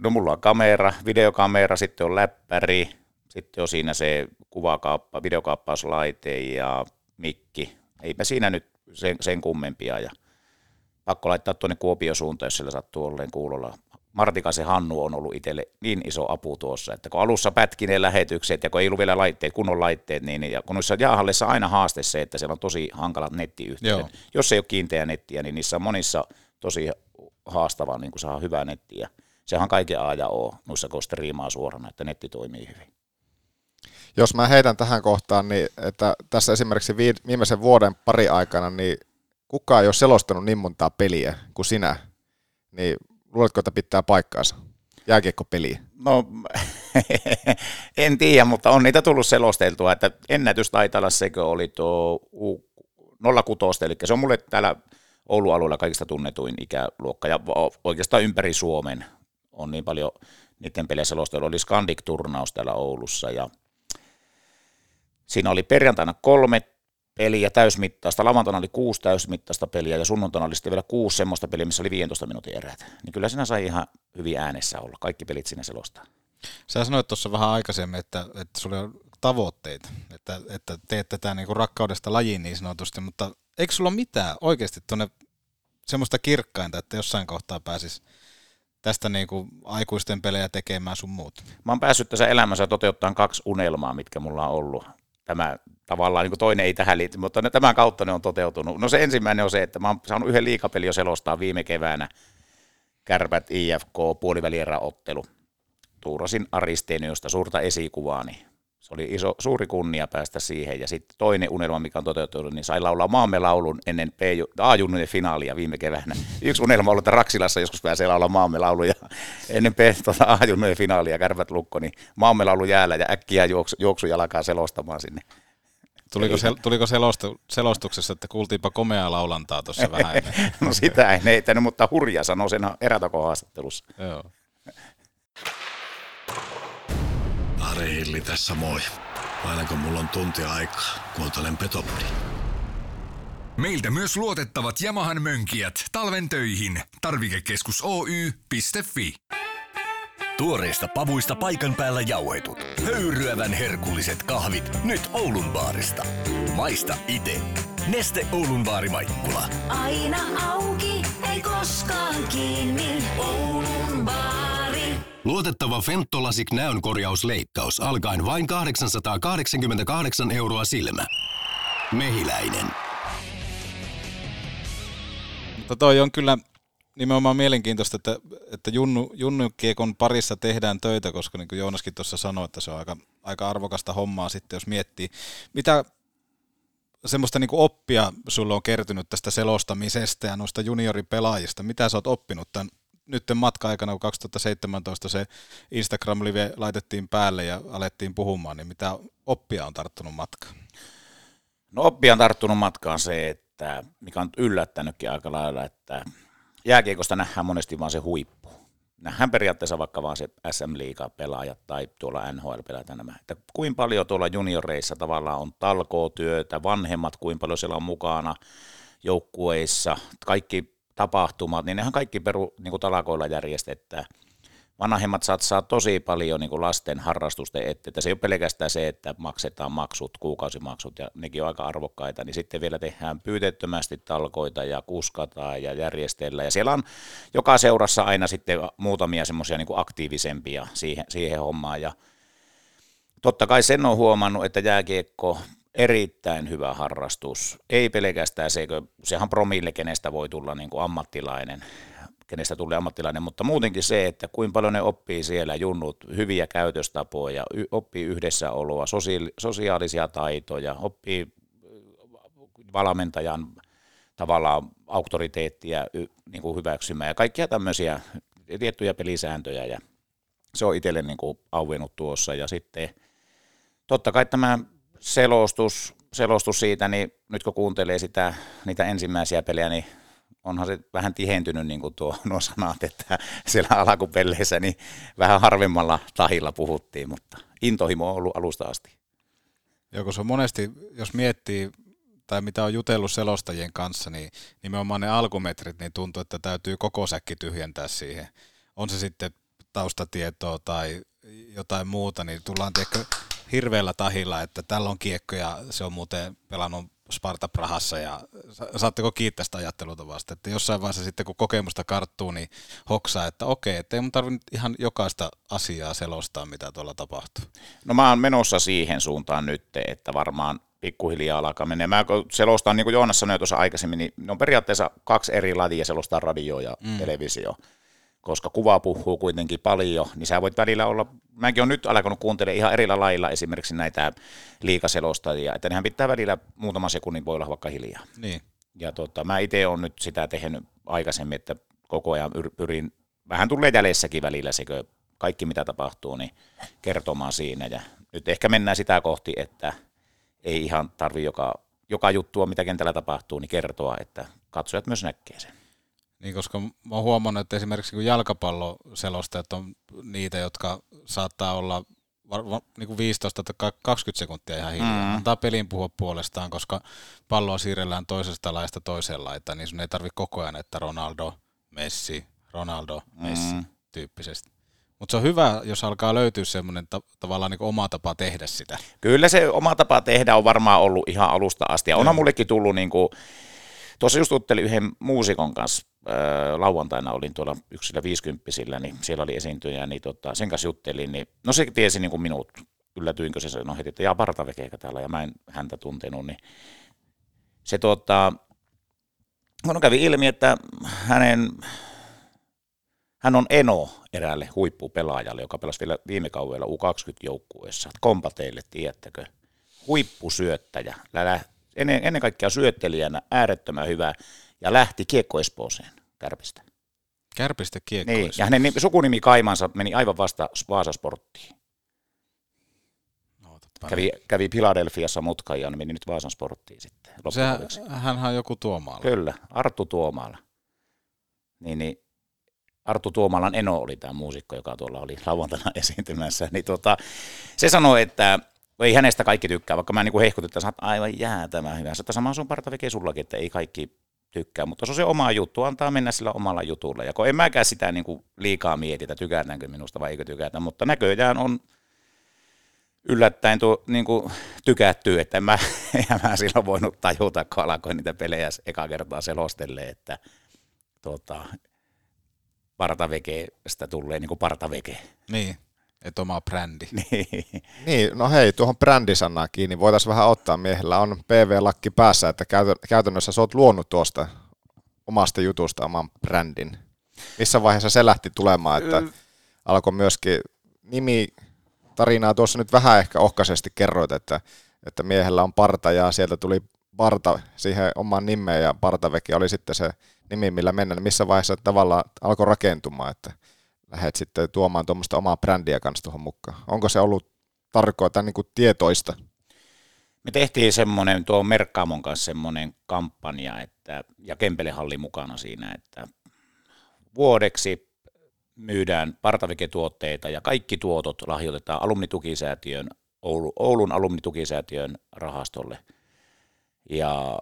no mulla on kamera, videokamera, sitten on läppäri, sitten on siinä se kuvakaappa, videokaappauslaite ja mikki. Eipä siinä nyt sen, sen kummempia ja pakko laittaa tuonne Kuopion suuntaan, jos sillä sattuu olleen kuulolla Martikaisen Hannu on ollut itselle niin iso apu tuossa, että kun alussa pätki ne lähetykset ja kun ei ollut vielä laitteet, kunnon laitteet, niin, ja kun noissa jaahallissa aina haaste se, että siellä on tosi hankalat nettiyhteydet. Joo. Jos ei ole kiinteä nettiä, niin niissä on monissa tosi haastavaa niin saa hyvää nettiä. Sehän on kaiken A ja O noissa, kun striimaa suorana, että netti toimii hyvin. Jos mä heitän tähän kohtaan, niin että tässä esimerkiksi viimeisen vuoden pari aikana, niin kukaan ei ole selostanut niin montaa peliä kuin sinä, niin luuletko, että pitää paikkaansa? Jääkiekkopeliä? No, en tiedä, mutta on niitä tullut selosteltua, että ennätys taitaa olla sekö oli tuo 06, eli se on mulle täällä Oulun alueella kaikista tunnetuin ikäluokka, ja oikeastaan ympäri Suomen on niin paljon niiden pelejä selostelua. Oli Skandik-turnaus täällä Oulussa, ja siinä oli perjantaina kolme peliä täysmittaista. Lauantaina oli kuusi täysmittaista peliä ja sunnuntaina oli sitten vielä kuusi semmoista peliä, missä oli 15 minuutin erät. Niin kyllä siinä sai ihan hyvin äänessä olla. Kaikki pelit sinne selostaa. Sä sanoit tuossa vähän aikaisemmin, että, että sulla on tavoitteita, että, että teet tätä niin kuin rakkaudesta lajiin niin sanotusti, mutta eikö sulla ole mitään oikeasti tuonne semmoista kirkkainta, että jossain kohtaa pääsis tästä niin kuin aikuisten pelejä tekemään sun muut? Mä oon päässyt tässä elämässä toteuttaa kaksi unelmaa, mitkä mulla on ollut. Tämä tavallaan niin toinen ei tähän liity, mutta tämän kautta ne on toteutunut. No se ensimmäinen on se, että mä oon saanut yhden liikapeli jo selostaa viime keväänä, Kärpät IFK puolivälieräottelu. Tuurasin Aristeniosta suurta esikuvaa, niin se oli iso, suuri kunnia päästä siihen. Ja sitten toinen unelma, mikä on toteutunut, niin sai laulaa maamme laulun ennen A-junnujen finaalia viime keväänä. Yksi unelma on ollut, että Raksilassa joskus pääsee laulaa maamme lauluja ennen tuota A-junnujen finaalia, kärpät lukko, niin maamme laulu jäällä ja äkkiä juoksu, juoksu jalkaa selostamaan sinne Tuliko, sel, tuliko selostu, selostuksessa, että kuultiinpa komeaa laulantaa tuossa vähän ennen? no sitä ei heittänyt, mutta hurja sanoi sen erätakohaastattelussa. Joo. Ari Hilli tässä moi. Aina kun mulla on tunti aikaa, kuuntelen Petopodi. Meiltä myös luotettavat Yamahan mönkijät talven töihin. Tarvikekeskus Oy.fi. Tuoreista pavuista paikan päällä jauhetut. Höyryävän herkulliset kahvit nyt Oulun baarista. Maista ite. Neste Oulun baari Maikkula. Aina auki, ei koskaan kiinni. Oulun baari. Luotettava Fentolasik näönkorjausleikkaus alkaen vain 888 euroa silmä. Mehiläinen. Mutta toi on kyllä nimenomaan mielenkiintoista, että, että junnu, junnukiekon parissa tehdään töitä, koska niin kuin Joonaskin tuossa sanoi, että se on aika, aika arvokasta hommaa sitten, jos miettii. Mitä semmoista niin kuin oppia sulle on kertynyt tästä selostamisesta ja noista junioripelaajista? Mitä sä oot oppinut tämän nyt matka-aikana, kun 2017 se Instagram-live laitettiin päälle ja alettiin puhumaan, niin mitä oppia on tarttunut matkaan? No oppia on tarttunut matkaan se, että mikä on yllättänytkin aika lailla, että jääkiekosta nähdään monesti vaan se huippu. Nähdään periaatteessa vaikka vaan se SM Liiga pelaajat tai tuolla NHL pelaajat nämä. Että kuinka paljon tuolla junioreissa tavallaan on talkootyötä, vanhemmat, kuinka paljon siellä on mukana joukkueissa, kaikki tapahtumat, niin nehän kaikki peru niin kuin talakoilla järjestetään vanhemmat satsaa tosi paljon niin kuin lasten harrastusten eteen, että se ei ole pelkästään se, että maksetaan maksut, kuukausimaksut ja nekin on aika arvokkaita, niin sitten vielä tehdään pyytettömästi talkoita ja kuskataan ja järjestellään. Ja siellä on joka seurassa aina sitten muutamia semmoisia niin aktiivisempia siihen, siihen hommaan. Ja totta kai sen on huomannut, että jääkiekko erittäin hyvä harrastus. Ei pelkästään se, sehän promille, kenestä voi tulla niin kuin ammattilainen, kenestä tulee ammattilainen, mutta muutenkin se, että kuinka paljon ne oppii siellä junnut hyviä käytöstapoja, oppii yhdessäoloa, sosiaalisia taitoja, oppii valmentajan tavallaan auktoriteettia niin kuin hyväksymään ja kaikkia tämmöisiä tiettyjä pelisääntöjä ja se on itselle niin kuin auennut tuossa ja sitten totta kai tämä selostus, selostus siitä, niin nyt kun kuuntelee sitä, niitä ensimmäisiä pelejä, niin onhan se vähän tihentynyt niin kuin tuo, nuo sanat, että siellä alkupelleissä niin vähän harvemmalla tahilla puhuttiin, mutta intohimo on ollut alusta asti. Joo, se on monesti, jos miettii tai mitä on jutellut selostajien kanssa, niin nimenomaan ne alkumetrit, niin tuntuu, että täytyy koko säkki tyhjentää siihen. On se sitten taustatietoa tai jotain muuta, niin tullaan tiedätkö, hirveällä tahilla, että tällä on kiekko ja se on muuten pelannut Sparta Prahassa ja saatteko kiittää sitä ajattelutavasta, että jossain vaiheessa sitten kun kokemusta karttuu, niin hoksaa, että okei, että ei mun tarvitse ihan jokaista asiaa selostaa, mitä tuolla tapahtuu. No mä oon menossa siihen suuntaan nyt, että varmaan pikkuhiljaa alkaa mennä. Mä selostan, niin kuin Joonas sanoi tuossa aikaisemmin, niin ne on periaatteessa kaksi eri lajia, selostaa radio ja mm. televisio koska kuva puhuu kuitenkin paljon, niin sä voit välillä olla, mäkin olen nyt alkanut kuuntelemaan ihan erillä lailla esimerkiksi näitä liikaselostajia, että nehän pitää välillä muutama sekunnin voi olla vaikka hiljaa. Niin. Ja tota, mä itse olen nyt sitä tehnyt aikaisemmin, että koko ajan pyrin, vähän tulee jäljessäkin välillä sekö kaikki mitä tapahtuu, niin kertomaan siinä. Ja nyt ehkä mennään sitä kohti, että ei ihan tarvi joka, joka juttua, mitä kentällä tapahtuu, niin kertoa, että katsojat myös näkee sen. Niin, koska mä oon huomannut, että esimerkiksi kun jalkapalloselostajat on niitä, jotka saattaa olla niin kuin 15 tai 20 sekuntia ihan hiljaa. Mm. Antaa pelin puhua puolestaan, koska palloa siirrellään toisesta laista toiseen laitaan, niin sun ei tarvitse koko ajan, että Ronaldo, Messi, Ronaldo, Messi mm. tyyppisesti. Mutta se on hyvä, jos alkaa löytyä semmoinen ta- tavallaan niin oma tapa tehdä sitä. Kyllä se oma tapa tehdä on varmaan ollut ihan alusta asti. Ja onhan mullekin tullut, niin kuin, tuossa just juttelin yhden muusikon kanssa lauantaina olin tuolla yksillä viisikymppisillä, niin siellä oli esiintyjä, niin tota, sen kanssa juttelin, niin no se tiesi niin kuin minut, yllätyinkö se sanoi heti, että jaa partavekeekä täällä, ja mä en häntä tuntenut, niin se tota, kun kävi ilmi, että hänen, hän on eno eräälle huippupelaajalle, joka pelasi vielä viime kaudella U20-joukkueessa. Kompa teille, tiedättekö? Huippusyöttäjä. Ennen, ennen kaikkea syöttelijänä äärettömän hyvä ja lähti Kiekko Espooseen Kärpistä. Kärpistä Kiekko Niin, ja hänen sukunimi Kaimansa meni aivan vasta Vaasasporttiin. Kävi, kävi Philadelphiassa mutkan ja meni nyt Vaasan sporttiin sitten. Hänhän on joku Tuomaala. Kyllä, Arttu Tuomaala. Niin, niin Arttu Tuomalan Eno oli tämä muusikko, joka tuolla oli lauantaina esiintymässä. Niin tota, se sanoi, että ei hänestä kaikki tykkää, vaikka mä niin hehkutin, että sä oot aivan jäätävän hyvä. Että sama sun partaveke sullakin, että ei kaikki tykkää, mutta se on se oma juttu, antaa mennä sillä omalla jutulla. Ja kun en mäkään sitä niin kuin liikaa mieti, että tykätäänkö minusta vai eikö tykätä, mutta näköjään on yllättäen tuo, niin kuin, tykättyy, että en mä, en mä silloin voinut tajuta, kun alkoin niitä pelejä eka kertaa selostelle, että tota, partavekestä tulee niin kuin partaveke. Niin, että oma brändi. Niin. Niin, no hei, tuohon brändisanaan kiinni voitaisiin vähän ottaa. Miehellä on PV-lakki päässä, että käytännössä sä oot luonut tuosta omasta jutusta oman brändin. Missä vaiheessa se lähti tulemaan, että alkoi myöskin nimi tarinaa tuossa nyt vähän ehkä ohkaisesti kerroit, että, että miehellä on parta ja sieltä tuli parta siihen omaan nimeen ja partaveki oli sitten se nimi, millä mennä. Niin Missä vaiheessa tavallaan alkoi rakentumaan, että lähdet sitten tuomaan tuommoista omaa brändiä kanssa tuohon mukaan. Onko se ollut tarkoa tai niin kuin tietoista? Me tehtiin semmoinen, tuo Merkkaamon kanssa semmoinen kampanja, että, ja Kempelehalli mukana siinä, että vuodeksi myydään partaveketuotteita ja kaikki tuotot lahjoitetaan alumnitukisäätiön, Oulu, Oulun alumnitukisäätiön rahastolle. Ja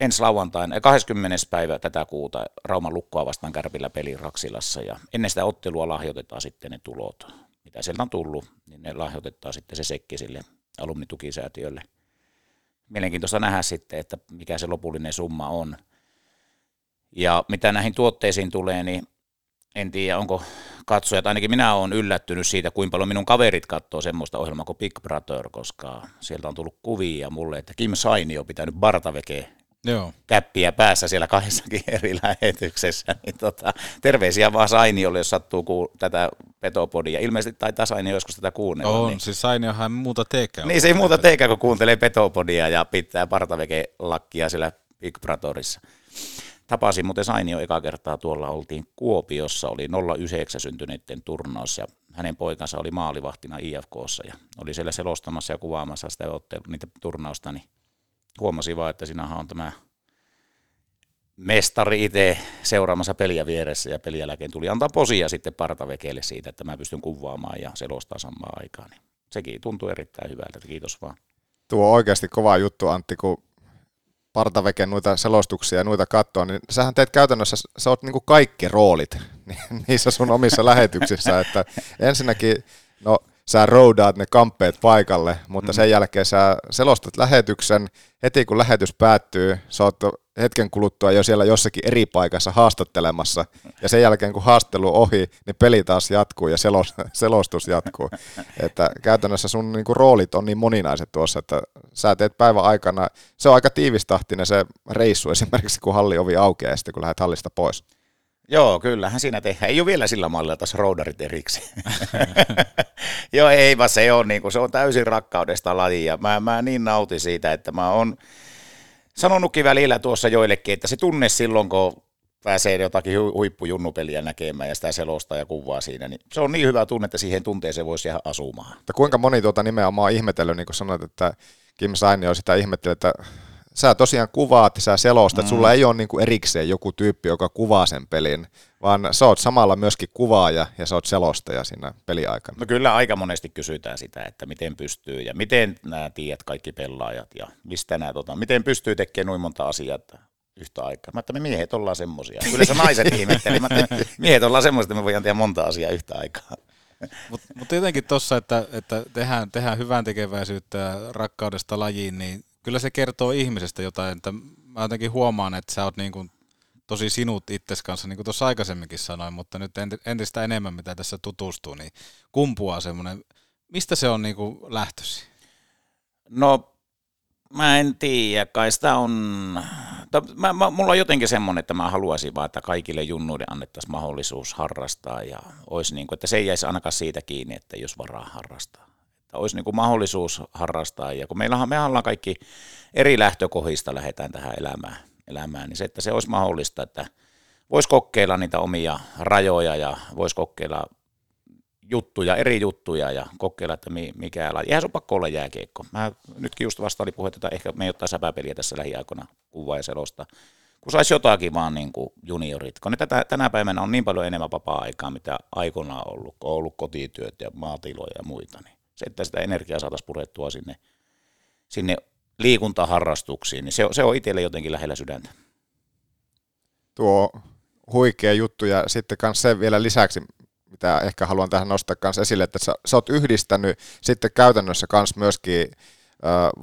ensi lauantaina, 20. päivä tätä kuuta Rauman lukkoa vastaan Kärpillä peli Raksilassa ja ennen sitä ottelua lahjoitetaan sitten ne tulot, mitä sieltä on tullut, niin ne lahjoitetaan sitten se sekki sille alumnitukisäätiölle. Mielenkiintoista nähdä sitten, että mikä se lopullinen summa on. Ja mitä näihin tuotteisiin tulee, niin en tiedä, onko katsojat, ainakin minä olen yllättynyt siitä, kuinka paljon minun kaverit katsoo semmoista ohjelmaa kuin Big Brother, koska sieltä on tullut kuvia mulle, että Kim Saini on pitänyt Bartaveke Joo. käppiä päässä siellä kahdessakin eri lähetyksessä. Niin tota, terveisiä vaan Sainiolle, jos sattuu ku, tätä petopodia. Ilmeisesti taitaa Sainio joskus tätä kuunnella. On, niin. siis Sainiohan muuta teekään. Niin se ei muuta teikään, kun kuuntelee petopodia ja pitää partaveke-lakkia siellä Big Brotherissa. Tapasin muuten Sainio eka kertaa tuolla, oltiin Kuopiossa, oli 09 syntyneiden turnaus ja hänen poikansa oli maalivahtina IFKssa ja oli siellä selostamassa ja kuvaamassa sitä ottelu, niitä turnausta, niin huomasin vaan, että siinähän on tämä mestari itse seuraamassa peliä vieressä ja pelin jälkeen tuli antaa posia sitten partavekeelle siitä, että mä pystyn kuvaamaan ja selostaa samaan aikaan. Niin sekin tuntui erittäin hyvältä, että kiitos vaan. Tuo on oikeasti kova juttu, Antti, kun partaveken noita selostuksia ja noita katsoa, niin sähän teet käytännössä, sä oot niinku kaikki roolit niissä sun omissa lähetyksissä, että ensinnäkin, no sä roudaat ne kamppeet paikalle, mutta sen jälkeen sä selostat lähetyksen, heti kun lähetys päättyy, sä oot hetken kuluttua jo siellä jossakin eri paikassa haastattelemassa, ja sen jälkeen kun haastelu ohi, niin peli taas jatkuu ja selos, selostus jatkuu. Että käytännössä sun niinku roolit on niin moninaiset tuossa, että sä teet päivän aikana, se on aika tiivistahtinen se reissu esimerkiksi, kun halli ovi aukeaa ja sitten kun lähdet hallista pois. Joo, kyllähän siinä tehdään. Ei ole vielä sillä mallilla taas roudarit erikseen. Joo, ei vaan se on, niin kuin, se on täysin rakkaudesta laji ja mä, mä niin nautin siitä, että mä oon sanonutkin välillä tuossa joillekin, että se tunne silloin, kun pääsee jotakin hu- huippujunnupeliä näkemään ja sitä selostaa ja kuvaa siinä, niin se on niin hyvä tunne, että siihen tunteeseen voisi jäädä asumaan. Mutta kuinka moni tuota nimenomaan ihmetellyt, niin kuin sanoit, että Kim Saini on sitä ihmetellyt, että sä tosiaan kuvaat, sä selostat, mm. sulla ei ole niin kuin erikseen joku tyyppi, joka kuvaa sen pelin, vaan sä oot samalla myöskin kuvaaja ja sä oot selostaja siinä peliaikana. No kyllä aika monesti kysytään sitä, että miten pystyy ja miten nämä tiedät kaikki pelaajat ja mistä nämä, tota, miten pystyy tekemään noin monta asiaa yhtä aikaa. Mä että me miehet ollaan semmosia. Kyllä se naiset ihmetteli. Mä että miehet ollaan semmoisia, että me voidaan tehdä monta asiaa yhtä aikaa. Mutta mut jotenkin tuossa, että, että tehdään, tehdään hyvän tekeväisyyttä ja rakkaudesta lajiin, niin kyllä se kertoo ihmisestä jotain. Että mä jotenkin huomaan, että sä oot niin kuin tosi sinut itses kanssa, niin kuin tuossa aikaisemminkin sanoin, mutta nyt enti- entistä enemmän, mitä tässä tutustuu, niin kumpuaa semmoinen, mistä se on niin kuin lähtösi? No, mä en tiedä, kai sitä on... Mä, mä, mulla on jotenkin semmoinen, että mä haluaisin vaan, että kaikille junnuille annettaisiin mahdollisuus harrastaa ja olisi niin kuin, että se ei jäisi ainakaan siitä kiinni, että jos varaa harrastaa. Olisi niin kuin mahdollisuus harrastaa ja kun meillähän me ollaan kaikki eri lähtökohdista lähdetään tähän elämään, elämään, niin se, että se olisi mahdollista, että voisi kokeilla niitä omia rajoja ja voisi kokeilla juttuja, eri juttuja ja kokeilla, että mi, mikä laji. Eihän se ole pakko olla jääkiekko. Mä nytkin just vasta oli puhe, että ehkä me ei ottaa säpäpeliä tässä lähiaikoina kuvaa ja selosta. Kun saisi jotakin vaan niin kuin juniorit, kun tätä, tänä päivänä on niin paljon enemmän vapaa-aikaa, mitä aikoinaan on ollut, kun on ollut kotityöt ja maatiloja ja muita, niin se, että sitä energiaa saataisiin purettua sinne, sinne liikuntaharrastuksiin, niin se, se on itselle jotenkin lähellä sydäntä. Tuo huikea juttu ja sitten myös se vielä lisäksi, mitä ehkä haluan tähän nostaa kanssa esille, että sä, sä oot yhdistänyt sitten käytännössä kans myöskin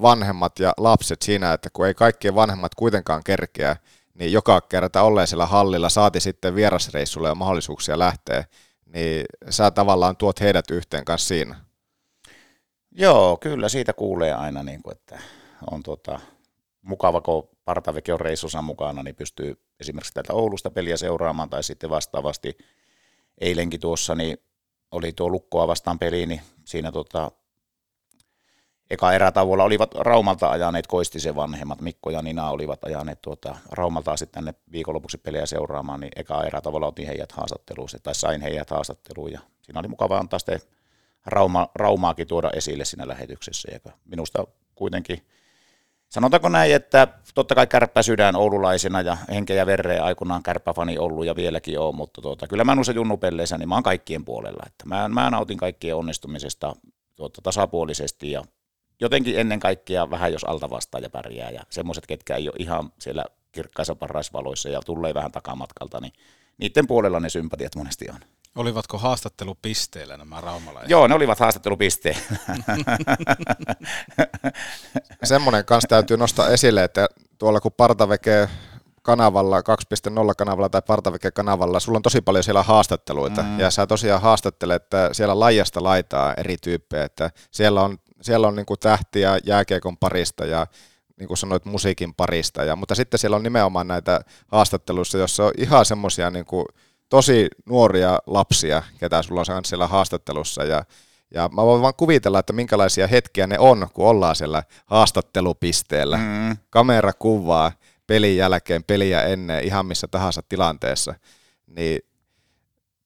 vanhemmat ja lapset siinä, että kun ei kaikkien vanhemmat kuitenkaan kerkeä, niin joka kerta olleen siellä hallilla, saati sitten vierasreissulle ja mahdollisuuksia lähteä, niin sä tavallaan tuot heidät yhteen kanssa siinä. Joo, kyllä siitä kuulee aina, niin kuin, että on tota, mukava, kun Partaveke on reissussa mukana, niin pystyy esimerkiksi täältä Oulusta peliä seuraamaan, tai sitten vastaavasti. Eilenkin tuossa niin oli tuo Lukkoa vastaan peli, niin siinä tota, eka erätauolla olivat Raumalta ajaneet Koistisen vanhemmat, Mikko ja Nina olivat ajaneet tuota, Raumalta sitten tänne viikonlopuksi peliä seuraamaan, niin eka erätauolla otin heidät haastatteluun, tai sain heidät haastatteluun, ja siinä oli mukava antaa sitten Rauma, Raumaakin tuoda esille siinä lähetyksessä, ja minusta kuitenkin Sanotaanko näin, että totta kai kärppä sydän oululaisena ja henkeä ja verreä aikoinaan kärppäfani ollut ja vieläkin on, mutta tuota, kyllä mä noissa junnupelleissä, niin mä oon kaikkien puolella. Että mä, mä nautin kaikkien onnistumisesta tuota, tasapuolisesti ja jotenkin ennen kaikkea vähän jos alta vastaan ja pärjää ja semmoiset, ketkä ei ole ihan siellä kirkkaissa parhaisvaloissa ja tulee vähän takamatkalta, niin niiden puolella ne sympatiat monesti on. Olivatko haastattelupisteillä nämä raumalaiset? Joo, ne olivat haastattelupisteillä. Semmoinen kanssa täytyy nostaa esille, että tuolla kun Partaveke kanavalla, 2.0 kanavalla tai Partaveke kanavalla, sulla on tosi paljon siellä haastatteluita, mm. ja sä tosiaan haastattelet että siellä lajasta laitaa eri tyyppejä, että siellä on, siellä on niinku tähtiä jääkiekon parista ja niin kuin sanoit, musiikin parista, ja, mutta sitten siellä on nimenomaan näitä haastatteluissa, jossa on ihan semmoisia niin kuin, tosi nuoria lapsia, ketä sulla on siellä haastattelussa ja ja mä voin vaan kuvitella, että minkälaisia hetkiä ne on, kun ollaan siellä haastattelupisteellä. Mm. Kamera kuvaa pelin jälkeen, peliä ennen, ihan missä tahansa tilanteessa. Niin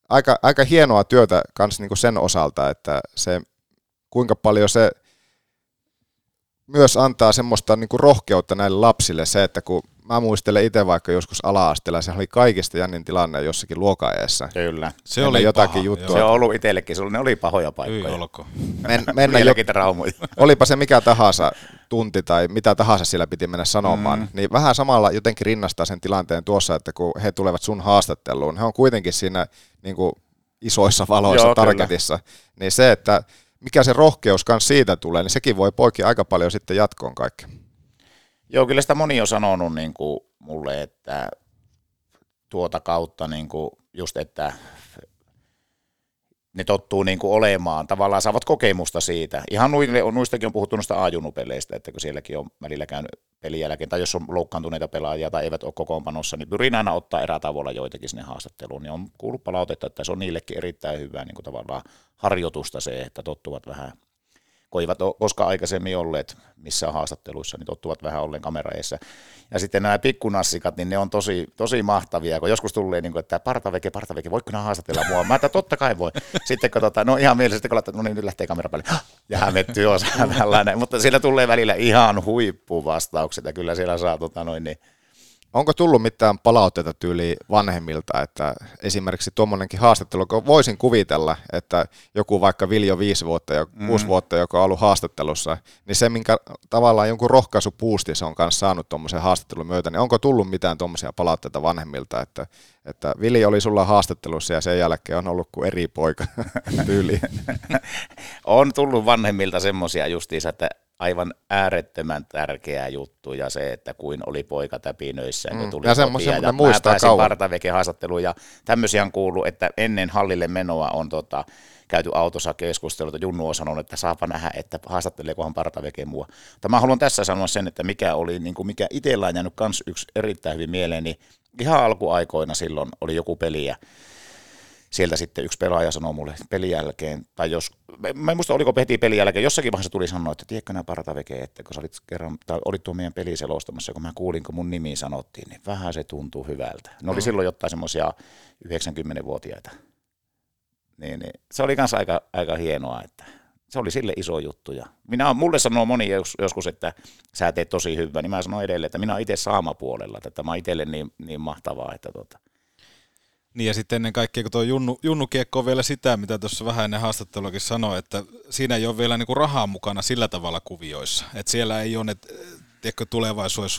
aika, aika hienoa työtä kans niinku sen osalta, että se, kuinka paljon se myös antaa semmoista niinku rohkeutta näille lapsille se, että kun mä muistelen itse vaikka joskus ala-asteella, se oli kaikista jännin tilanne jossakin luokaeessa. Kyllä. Se oli jotakin paha, juttua. Se on ollut itsellekin, ne oli pahoja paikkoja. Hyi olko. Men, mennä jo, Vieläkin traumoja. olipa se mikä tahansa tunti tai mitä tahansa siellä piti mennä sanomaan, mm. niin vähän samalla jotenkin rinnastaa sen tilanteen tuossa, että kun he tulevat sun haastatteluun, he on kuitenkin siinä niin kuin isoissa valoissa Joo, targetissa, niin se, että mikä se rohkeus kanssa siitä tulee, niin sekin voi poikia aika paljon sitten jatkoon kaikki. Joo, kyllä sitä moni on sanonut niin kuin mulle, että tuota kautta niin kuin just, että ne tottuu niin kuin olemaan, tavallaan saavat kokemusta siitä. Ihan nuistakin on puhuttu noista ajunupeleistä, että kun sielläkin on välillä käynyt pelin jälkeen, tai jos on loukkaantuneita pelaajia tai eivät ole kokoonpanossa, niin pyrin aina ottaa erätavoilla joitakin sinne haastatteluun, niin on kuullut palautetta, että se on niillekin erittäin hyvää niin kuin tavallaan harjoitusta se, että tottuvat vähän kun eivät ole koskaan aikaisemmin olleet missään haastatteluissa, niin tottuvat vähän olleen kameraeessa. Ja sitten nämä pikkunassikat, niin ne on tosi, tosi mahtavia, kun joskus tulee, niin kuin, että partaveke, partaveke, voitko nämä haastatella mua? Mä että totta kai voi. Sitten kun tota, no ihan mielessä, kun no niin, nyt lähtee kamera päälle, ja hämettyy osa tällainen, mutta siellä tulee välillä ihan huippuvastaukset, ja kyllä siellä saa tota, noin, niin, Onko tullut mitään palautteita tyyli vanhemmilta, että esimerkiksi tuommoinenkin haastattelu, kun voisin kuvitella, että joku vaikka Viljo viisi vuotta ja mm. kuusi vuotta, joka on ollut haastattelussa, niin se, minkä tavallaan jonkun rohkaisupuusti se on kanssa saanut tuommoisen haastattelun myötä, niin onko tullut mitään tuommoisia palautteita vanhemmilta, että, että Vili oli sulla haastattelussa ja sen jälkeen on ollut kuin eri poika tyyli. on tullut vanhemmilta semmoisia justiinsa, että aivan äärettömän tärkeä juttu ja se, että kuin oli poika täpinöissä, mm. tuli Ja kotiin ja, mä pääsin kauan. Partaveken haastatteluun ja tämmöisiä on kuullut, että ennen hallille menoa on tota, käyty autossa keskustelua, että Junnu on sanonut, että saapa nähdä, että haastatteleekohan Partaveke mua. Mutta mä haluan tässä sanoa sen, että mikä oli, niin kuin mikä itsellä on jäänyt kans yksi erittäin hyvin mieleen, niin ihan alkuaikoina silloin oli joku peli ja sieltä sitten yksi pelaaja sanoi mulle pelin jälkeen, tai jos, mä en muista oliko heti pelin jälkeen, jossakin vaiheessa tuli sanoa, että tiedätkö nämä Partaveke, että kun sä olit kerran, tai olit tuo meidän peli selostamassa, kun mä kuulin, kun mun nimi sanottiin, niin vähän se tuntuu hyvältä. Ne oli silloin jotain semmoisia 90-vuotiaita Niin, niin. Se oli myös aika, aika hienoa, että se oli sille iso juttu. Ja minä, mulle sanoo moni jos, joskus, että sä teet tosi hyvää, niin mä sanon edelleen, että minä olen itse saamapuolella, että tämä on itselle niin, niin mahtavaa, että tota, Niin ja sitten ennen kaikkea, kun tuo junnu, junnukiekko on vielä sitä, mitä tuossa vähän ennen haastatteluakin sanoi, että siinä ei ole vielä niinku rahaa mukana sillä tavalla kuvioissa. Että siellä ei ole ne tiedätkö, tulevaisuuden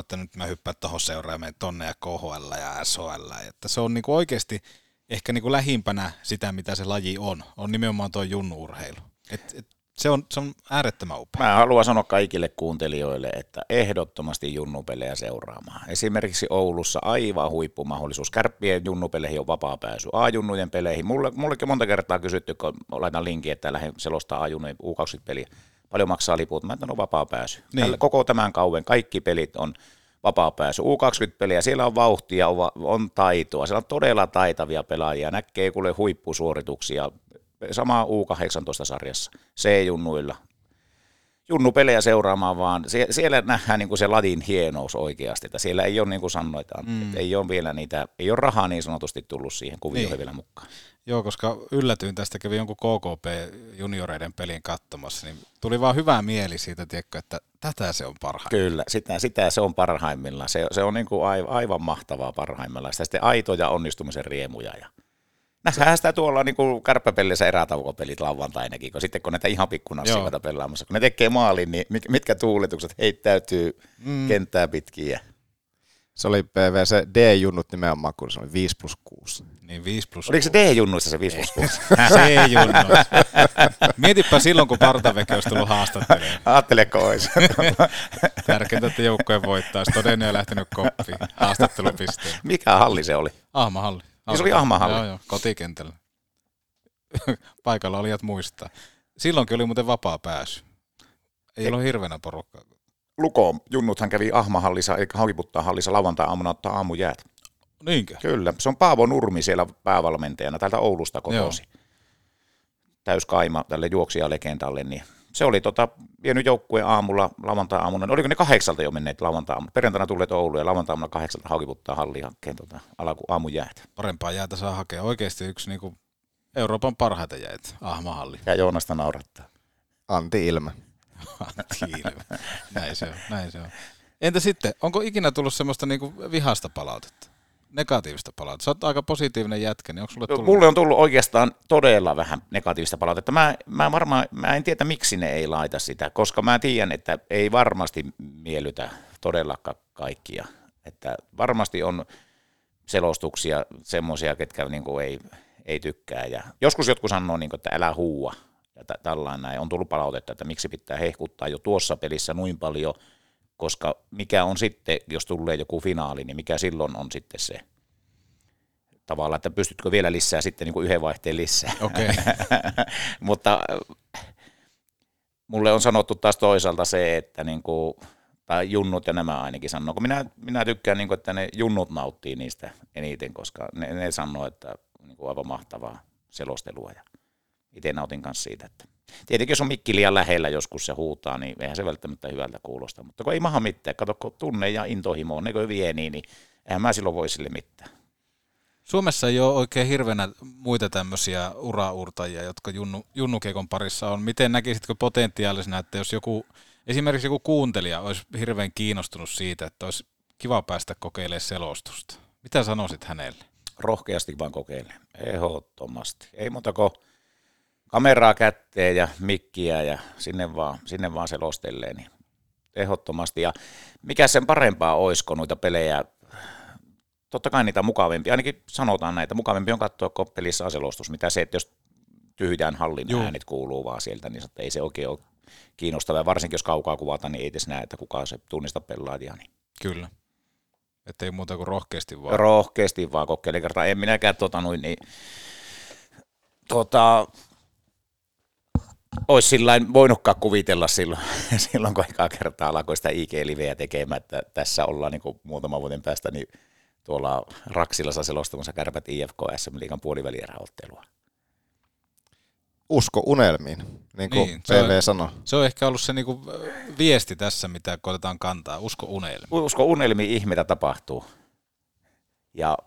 että nyt mä hyppään tuohon seuraan ja tonne ja KHL ja SHL. Että se on niinku oikeasti ehkä niinku lähimpänä sitä, mitä se laji on. On nimenomaan tuo junnuurheilu. Et, et, se, on, se on äärettömän upea. Mä haluan sanoa kaikille kuuntelijoille, että ehdottomasti junnupelejä seuraamaan. Esimerkiksi Oulussa aivan huippumahdollisuus. Kärppien junnupeleihin on vapaa pääsy. A-junnujen peleihin. Mulle, mullekin monta kertaa kysytty, kun laitan linkin, että lähden selostaa A-junnujen U20-peliä. Paljon maksaa liput? Mä että on vapaa pääsy. Niin. Tällä, koko tämän kauden kaikki pelit on vapaa pääsy. U20-peliä, siellä on vauhtia, on, on taitoa, siellä on todella taitavia pelaajia, näkee kuule huippusuorituksia, sama U18-sarjassa, C-junnuilla. Junnupelejä seuraamaan vaan, Sie- siellä nähdään niin kuin se ladin hienous oikeasti, että siellä ei ole niin kuin sanoit, mm. että ei ole vielä niitä, ei ole rahaa niin sanotusti tullut siihen kuvioihin Niin. vielä mukaan. Joo, koska yllätyin tästä, kävi jonkun KKP junioreiden pelin katsomassa, niin tuli vaan hyvä mieli siitä, tiedätkö, että tätä se on parhain. Kyllä, sitä, sitä se on parhaimmillaan. Se, se on niin kuin aivan, aivan mahtavaa parhaimmillaan. Sitä sitten aitoja onnistumisen riemuja. Ja Nähdään sitä tuolla niin kuin kärppäpellissä erätaukopelit lauantainakin, kun sitten kun näitä ihan pikkunassikoita pelaamassa, kun ne tekee maalin, niin mit- mitkä tuuletukset heittäytyy mm. kenttää pitkin. Ja Se oli PVC D-junnut nimenomaan, kun se oli 5 plus 6. Niin 5 plus Oliko se D-junnuissa se 5 plus 6? C-junnoissa. Mietipä silloin, kun Partaveke olisi tullut haastattelemaan. Ajatteleko olisi? Tärkeintä, että joukkojen voittaa. Ja lähtenyt koppiin haastattelupisteen. Mikä halli se oli? Ahmahalli. Niin se oli Ahmahalli? Joo, joo, kotikentällä. Paikalla olijat muistaa. Silloinkin oli muuten vapaa pääsy. Ei ollut hirveänä porukkaa. Luko, junnuthan kävi Ahmahallissa, eli Haukiputtaan hallissa lauantai-aamuna ottaa aamujäät. Niinkö? Kyllä, se on Paavo Nurmi siellä päävalmentajana täältä Oulusta kotosi. Täyskaima tälle juoksijalegendalle, niin se oli tota, vienyt joukkueen aamulla, lauantai-aamuna, oliko ne kahdeksalta jo menneet lauantai-aamuna, perjantaina tulleet Ouluun ja lauantai-aamuna kahdeksalta haukiputtaa halliin hankkeen tota, alaku, aamujäät. Parempaa jäätä saa hakea. Oikeasti yksi niinku Euroopan parhaita jäitä, Ahmahalli. Ja Joonasta naurattaa. Antti Ilme. Ilme. näin se on, näin se on. Entä sitten, onko ikinä tullut semmoista niinku vihasta palautetta? Negatiivista palautetta. Sä oot aika positiivinen jätkä, niin onko sulle tullut? Mulle on tullut oikeastaan todella vähän negatiivista palautetta. Mä, mä, varmaan, mä en tiedä, miksi ne ei laita sitä, koska mä tiedän, että ei varmasti miellytä todellakaan kaikkia. Että varmasti on selostuksia semmoisia, ketkä niin kuin ei, ei tykkää. Ja joskus jotkut sanoo, niin kuin, että älä huua. Ja tä- tällainen. On tullut palautetta, että miksi pitää hehkuttaa jo tuossa pelissä noin paljon, koska mikä on sitten, jos tulee joku finaali, niin mikä silloin on sitten se tavallaan, että pystytkö vielä lisää sitten niin kuin yhden vaihteen lisää. Okei. Mutta mulle on sanottu taas toisaalta se, että niin kuin, tai junnut ja nämä ainakin sanoo, kun minä, minä tykkään, niin kuin, että ne junnut nauttii niistä eniten, koska ne, ne sanoo, että niin kuin aivan mahtavaa selostelua ja itse nautin kanssa siitä, että Tietenkin jos on mikki liian lähellä joskus se huutaa, niin eihän se välttämättä hyvältä kuulosta. Mutta kun ei maha mitään, kato kun tunne ja intohimo on, ne kun vie niin, niin eihän mä silloin voi sille mitään. Suomessa ei ole oikein hirveänä muita tämmöisiä uraurtajia, jotka junnu, junnukiekon parissa on. Miten näkisitkö potentiaalisena, että jos joku, esimerkiksi joku kuuntelija olisi hirveän kiinnostunut siitä, että olisi kiva päästä kokeilemaan selostusta? Mitä sanoisit hänelle? rohkeasti vaan kokeile. Ehdottomasti. Ei muuta kuin kameraa kätteen ja mikkiä ja sinne vaan, sinne vaan selostelee. Niin ehdottomasti. Ja mikä sen parempaa olisi, kun noita pelejä, totta kai niitä mukavempia, ainakin sanotaan näitä, mukavempi on katsoa, kun pelissä on selostus, mitä se, että jos tyhjään hallin Juu. äänet kuuluu vaan sieltä, niin ei se oikein ole kiinnostavaa. Varsinkin jos kaukaa kuvataan, niin ei edes näe, että kuka se tunnista pelaajia. Niin Kyllä. Että ei muuta kuin rohkeasti vaan. rohkeasti vaan kokeile kertaa. En minäkään tota noin, niin, tota, olisi sillain voinutkaan kuvitella silloin, silloin kun ekaa kertaa alkoi sitä IG-liveä tekemään, että tässä ollaan niin muutama vuoden päästä niin tuolla Raksilassa selostamassa kärpät IFK SM liigan puolivälieräottelua. Usko unelmiin, niin kuin Niin, niin, se on- PV sanoi. Se on ehkä ollut se niinku viesti tässä, mitä koetetaan kantaa. Usko unelmi. Usko unelmiin ihmeitä tapahtuu. Ja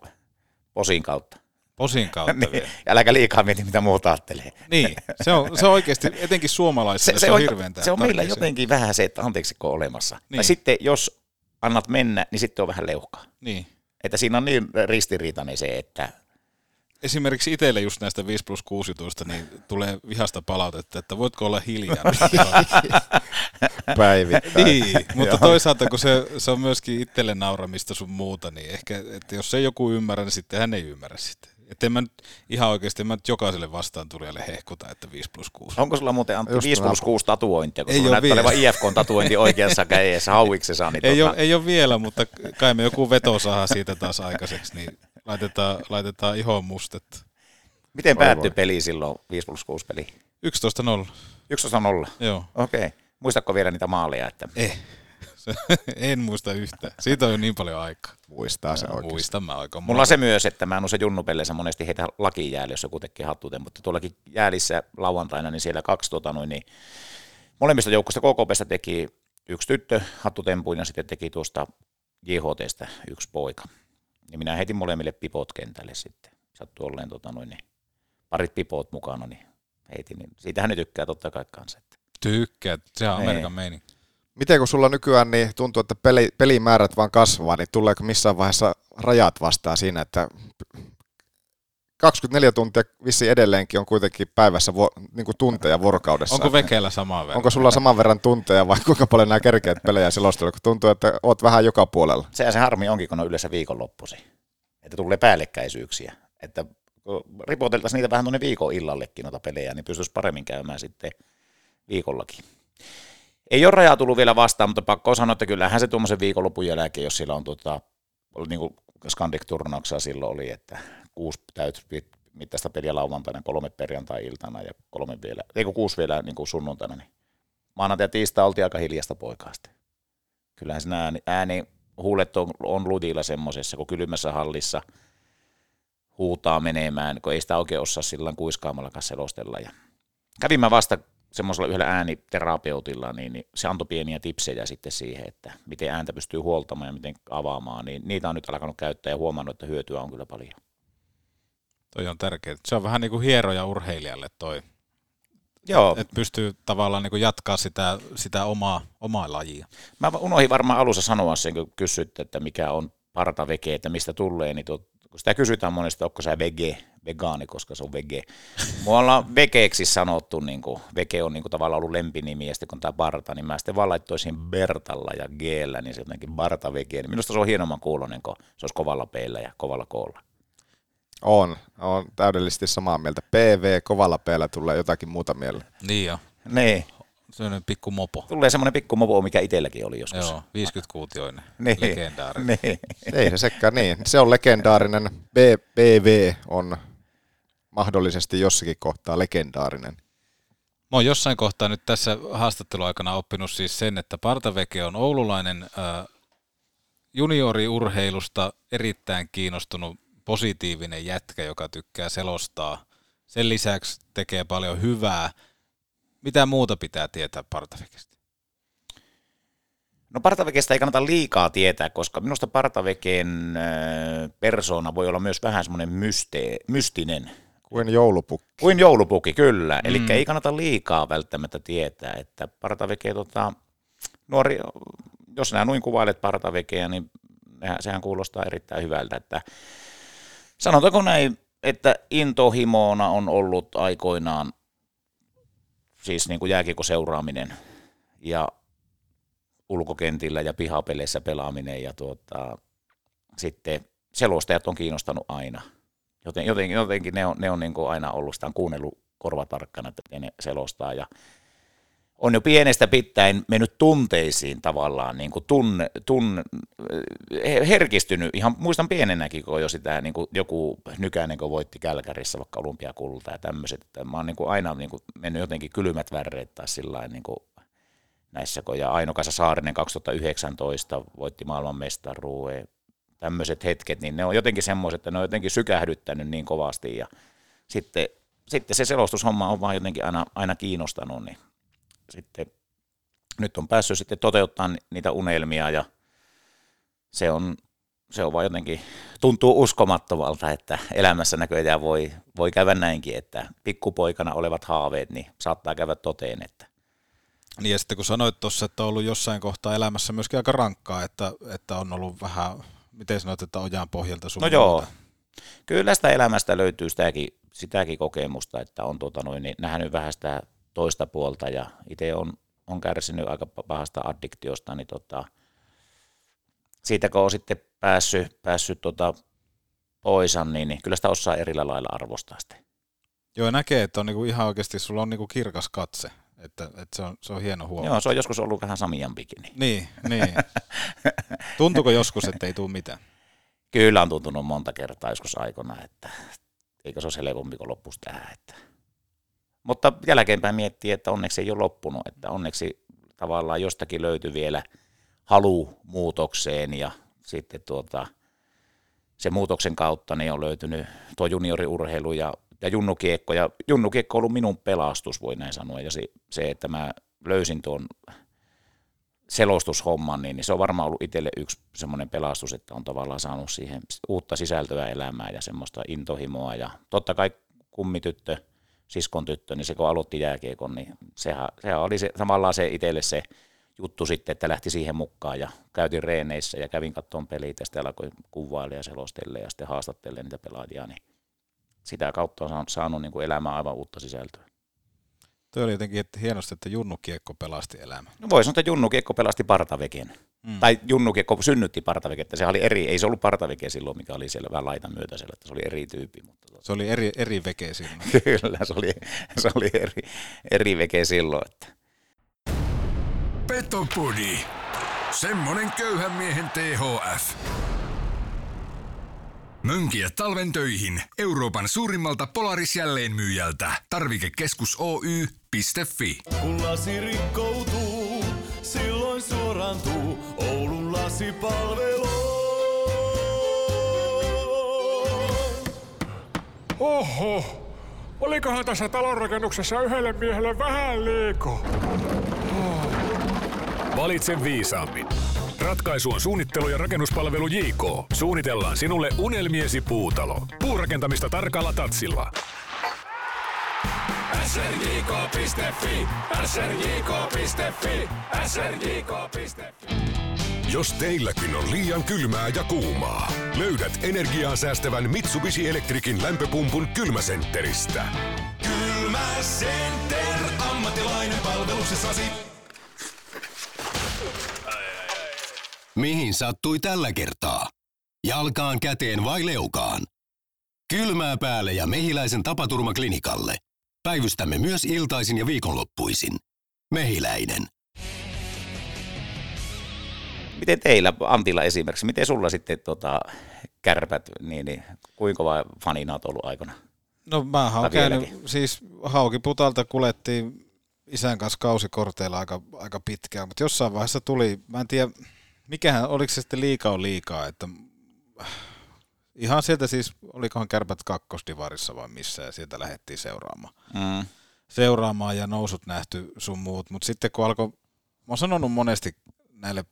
posin kautta. Posin kautta niin, vielä. äläkä liikaa mieti, mitä muut ajattelee. Niin, se on, se on oikeasti, etenkin suomalaisille, se, se, on, hirveän se on meillä jotenkin vähän se, että anteeksiko olemassa. Niin. Tai sitten jos annat mennä, niin sitten on vähän leuhkaa. Niin. Että siinä on niin ristiriitainen se, että Esimerkiksi itselle just näistä 5 plus 6 jutuista, niin tulee vihasta palautetta, että voitko olla hiljaa. Päivittäin. niin, mutta toisaalta kun se, se on myöskin itselle nauramista sun muuta, niin ehkä, että jos ei joku ymmärrä, niin sitten hän ei ymmärrä sitä. Että en mä nyt, ihan oikeasti, en mä nyt jokaiselle vastaan tulijalle hehkuta, että 5 plus 6. onko sulla muuten Antti Just 5 plus näin. 6 tatuointia, kun Ei sulla näyttää olevan IFK-tatuointi oikeassa kädessä hauiksessa. Niin Ei, tota, ole, ei ole vielä, mutta kai me joku veto saa siitä taas aikaiseksi, niin laitetaan, laitetaan ihon mustetta. Miten päättyi peli silloin 5 plus 6 peli? 11-0, 11 0. joo. Okei. Muistatko vielä niitä maaleja? Että... Eh. en muista yhtään. Siitä on jo niin paljon aikaa. Muistaa se oikein. Muistan mä aikaa. Mulla on se myös, että mä noissa junnupeleissä monesti heitä lakiin jäällä, jos joku tekee hattuten, mutta tuollakin jäälissä lauantaina, niin siellä kaksi tota, noin, niin molemmista joukkoista KKPstä teki yksi tyttö hattutempuin ja sitten teki tuosta JHTstä yksi poika. Ja minä heitin molemmille pipot kentälle sitten. Sattui olleen tota, noin, niin parit pipot mukana, niin heitin. Niin siitähän ne tykkää totta kai kanssa. Että. Tykkää, se on Niin. Amerikan meininki. Miten kun sulla nykyään niin tuntuu, että peli, pelimäärät vaan kasvaa, niin tuleeko missään vaiheessa rajat vastaan siinä, että 24 tuntia vissi edelleenkin on kuitenkin päivässä vo, niin kuin tunteja vuorokaudessa. Onko vekeellä samaa verran? Onko sulla saman verran tunteja vai kuinka paljon nämä kerkeät pelejä selostella, kun tuntuu, että oot vähän joka puolella? Sehän se harmi onkin, kun on yleensä viikonloppuisin. Että tulee päällekkäisyyksiä. Että ripoteltaisiin niitä vähän tuonne viikon illallekin noita pelejä, niin pystyisi paremmin käymään sitten viikollakin. Ei ole rajaa tullut vielä vastaan, mutta pakko sanoa, että kyllähän se tuommoisen viikonlopun jälkeen, jos sillä on oli niin kuin Scandic-turnauksessa silloin oli, että kuusi täyt mittaista peliä lauantaina, kolme perjantai-iltana ja kolme vielä, ei kun kuusi vielä niin kuin sunnuntaina, niin maanantai ja tiistai oltiin aika hiljasta poikaa sitten. Kyllähän siinä ääni, ääni huulet on, on ludilla semmoisessa, kun kylmässä hallissa huutaa menemään, kun ei sitä oikein osaa sillä kuiskaamallakaan selostella. Ja kävin mä vasta semmoisella yhdellä ääniterapeutilla, niin, niin se antoi pieniä tipsejä sitten siihen, että miten ääntä pystyy huoltamaan ja miten avaamaan, niin niitä on nyt alkanut käyttää ja huomannut, että hyötyä on kyllä paljon. Toi on tärkeää. Se on vähän niin kuin hieroja urheilijalle toi, Joo, että pystyy tavallaan niin jatkaa sitä, sitä omaa, omaa lajia. Mä unohdin varmaan alussa sanoa sen, kun kysyt, että mikä on partavege, että mistä tulee, niin tuo, kun sitä kysytään monesti, onko sä vege, vegaani, koska se on vege. Mulla ollaan vegeeksi sanottu, niin kuin, vege on niin kuin tavallaan ollut lempinimi, ja sitten kun tämä parta, niin mä sitten vaan laittoisin Bertalla ja g niin se jotenkin Barta vege. Niin minusta se on hienomman kuulonen, kun se olisi kovalla peillä ja kovalla koolla. On, on täydellisesti samaa mieltä. PV, kovalla peellä tulee jotakin muuta mieleen. Niin jo. Niin, Sellainen pikku mopo. tulee semmoinen pikku mopo, mikä itselläkin oli joskus. Joo, 50-kuutioinen. Niin. Legendaarinen. Niin. Ei se sekään niin. Se on legendaarinen. BBV on mahdollisesti jossakin kohtaa legendaarinen. Mä oon jossain kohtaa nyt tässä haastatteluaikana oppinut siis sen, että Partaveke on oululainen äh, junioriurheilusta erittäin kiinnostunut positiivinen jätkä, joka tykkää selostaa. Sen lisäksi tekee paljon hyvää. Mitä muuta pitää tietää Partavekestä? No Partavekestä ei kannata liikaa tietää, koska minusta Partaveken persona voi olla myös vähän semmoinen myste, mystinen. Kuin joulupukki. Kuin joulupukki, kyllä. Eli Mm. ei kannata liikaa välttämättä tietää, että Partaveke, tota, nuori, jos nämä noin kuvailet Partavekeä, niin nehän- sehän kuulostaa erittäin hyvältä. Että sanotaanko näin, että intohimoona on ollut aikoinaan siis niin kuin jääkiekon seuraaminen ja ulkokentillä ja pihapeleissä pelaaminen ja tuota, sitten selostajat on kiinnostanut aina. Joten, jotenkin, jotenkin ne on, ne on niin kuin aina ollut sitä on kuunnellut korvatarkkana, että ne selostaa. Ja on jo pienestä pitäen mennyt tunteisiin tavallaan, niin kuin tunne, tunne, herkistynyt, ihan muistan pienenäkin, kun jo sitä niin kuin joku nykäinen, kun voitti Kälkärissä vaikka olympiakulta ja tämmöiset, että mä oon niin kuin aina niin kuin mennyt jotenkin kylmät väreet tai sillä niin kuin näissä, kun ja Aino-Kaisa Saarinen 2019 voitti maailmanmestaruuden, tämmöiset hetket, niin ne on jotenkin semmoiset, että ne on jotenkin sykähdyttänyt niin kovasti ja sitten, sitten se selostushomma on vaan jotenkin aina, aina kiinnostanut, niin sitten nyt on päässyt sitten toteuttamaan niitä unelmia ja se on, se on vaan jotenkin, tuntuu uskomattomalta, että elämässä näköjään voi, voi käydä näinkin, että pikkupoikana olevat haaveet, niin saattaa käydä toteen, että Niin ja sitten kun sanoit tuossa, että on ollut jossain kohtaa elämässä myöskin aika rankkaa, että, että on ollut vähän, miten sanoit, että ojaan pohjalta sun No joo, kyllä sitä elämästä löytyy sitäkin, sitäkin kokemusta, että on tuota noin, niin nähnyt vähän sitä toista puolta ja itse on, on kärsinyt aika pahasta addiktiosta, niin tota, siitä kun on sitten päässyt, päässyt tota pois, niin, niin kyllä sitä osaa eri lailla arvostaa sitten. Joo, näkee, että on niinku ihan oikeasti, sulla on niinku kirkas katse, että, että se, on, se on hieno huomio. Joo, se on joskus ollut vähän samiampikin. Niin. Niin, niin. Tuntuuko joskus, että ei tule mitään? Kyllä on tuntunut monta kertaa joskus aikana, että eikö se ole helpompi kuin loppuisi tähän. Että. Mutta jälkeenpäin miettii, että onneksi ei ole loppunut, että onneksi tavallaan jostakin löytyi vielä halu muutokseen ja sitten tuota, sen muutoksen kautta niin on löytynyt tuo junioriurheilu ja, ja junnukiekko. Ja junnukiekko on ollut minun pelastus, voi näin sanoa. Ja se, se että mä löysin tuon selostushomman, niin se on varmaan ollut itselle yksi semmoinen pelastus, että on tavallaan saanut siihen uutta sisältöä elämään ja semmoista intohimoa. Ja totta kai kummityttö, siskon tyttö, niin se kun aloitti jääkiekon, niin sehän, sehän oli se, samalla se itselle se juttu sitten, että lähti siihen mukaan ja käytin reeneissä ja kävin katsomaan pelit ja sitten alkoi kuvailla ja selostelle ja sitten haastattelemaan niitä pelaajia, niin sitä kautta on saanut, saanut niin kuin elämään aivan uutta sisältöä. Toi oli jotenkin että hienosti, että Junnu-kiekko pelasti elämän. No voi sanoa, että Junnu Kiekko pelasti partaveken. Mm. Tai Junnu Kiekko synnytti partavekettä. Se oli eri, ei se ollut partaveke silloin, mikä oli siellä vähän laitan myötäisellä, että se oli eri tyyppi. Mutta tota- Se oli eri, eri veke silloin. Kyllä, se oli, se oli eri, eri veke silloin. Että. Petopodi. Semmonen köyhän miehen THF. Mönkiä talven töihin Euroopan suurimmalta Polaris jälleenmyyjältä. Tarvikekeskus Oy.fi. Kun lasi rikkoutuu, silloin suorantuu Oulun lasipalvelu. Oho, olikohan tässä talonrakennuksessa yhdelle miehelle vähän liikaa? Valitse viisaammin. Ratkaisu on suunnittelu ja rakennuspalvelu JK. Suunnitellaan sinulle unelmiesi puutalo. Puurakentamista tarkalla tatsilla. srjk.fi, srjk.fi, srjk.fi. Jos teilläkin on liian kylmää ja kuumaa, löydät energiaa säästävän Mitsubishi Electricin lämpöpumpun kylmäsentteristä. Kylmä Center, ammattilainen palveluksessasi. Mihin sattui tällä kertaa? Jalkaan, käteen vai leukaan? Kylmää päälle ja mehiläisen tapaturmaklinikalle. Päivystämme myös iltaisin ja viikonloppuisin. Mehiläinen. Miten teillä, Antilla esimerkiksi, miten sulla sitten tota, kärpät, niin, niin kuinka kova fanina olet ollut aikana? No mä oon käynyt, siis Haukiputalta kulettiin isän kanssa kausikorteilla aika, aika pitkään, mutta jossain vaiheessa tuli, mä en tiedä, mikähän, oliko se sitten liikaa on liikaa, että ihan sieltä siis, olikohan kärpät kakkosdivarissa vai missä, ja sieltä lähdettiin seuraamaan. Mm. Seuraamaan ja nousut nähty sun muut, mutta sitten kun alkoi, mä oon sanonut monesti näille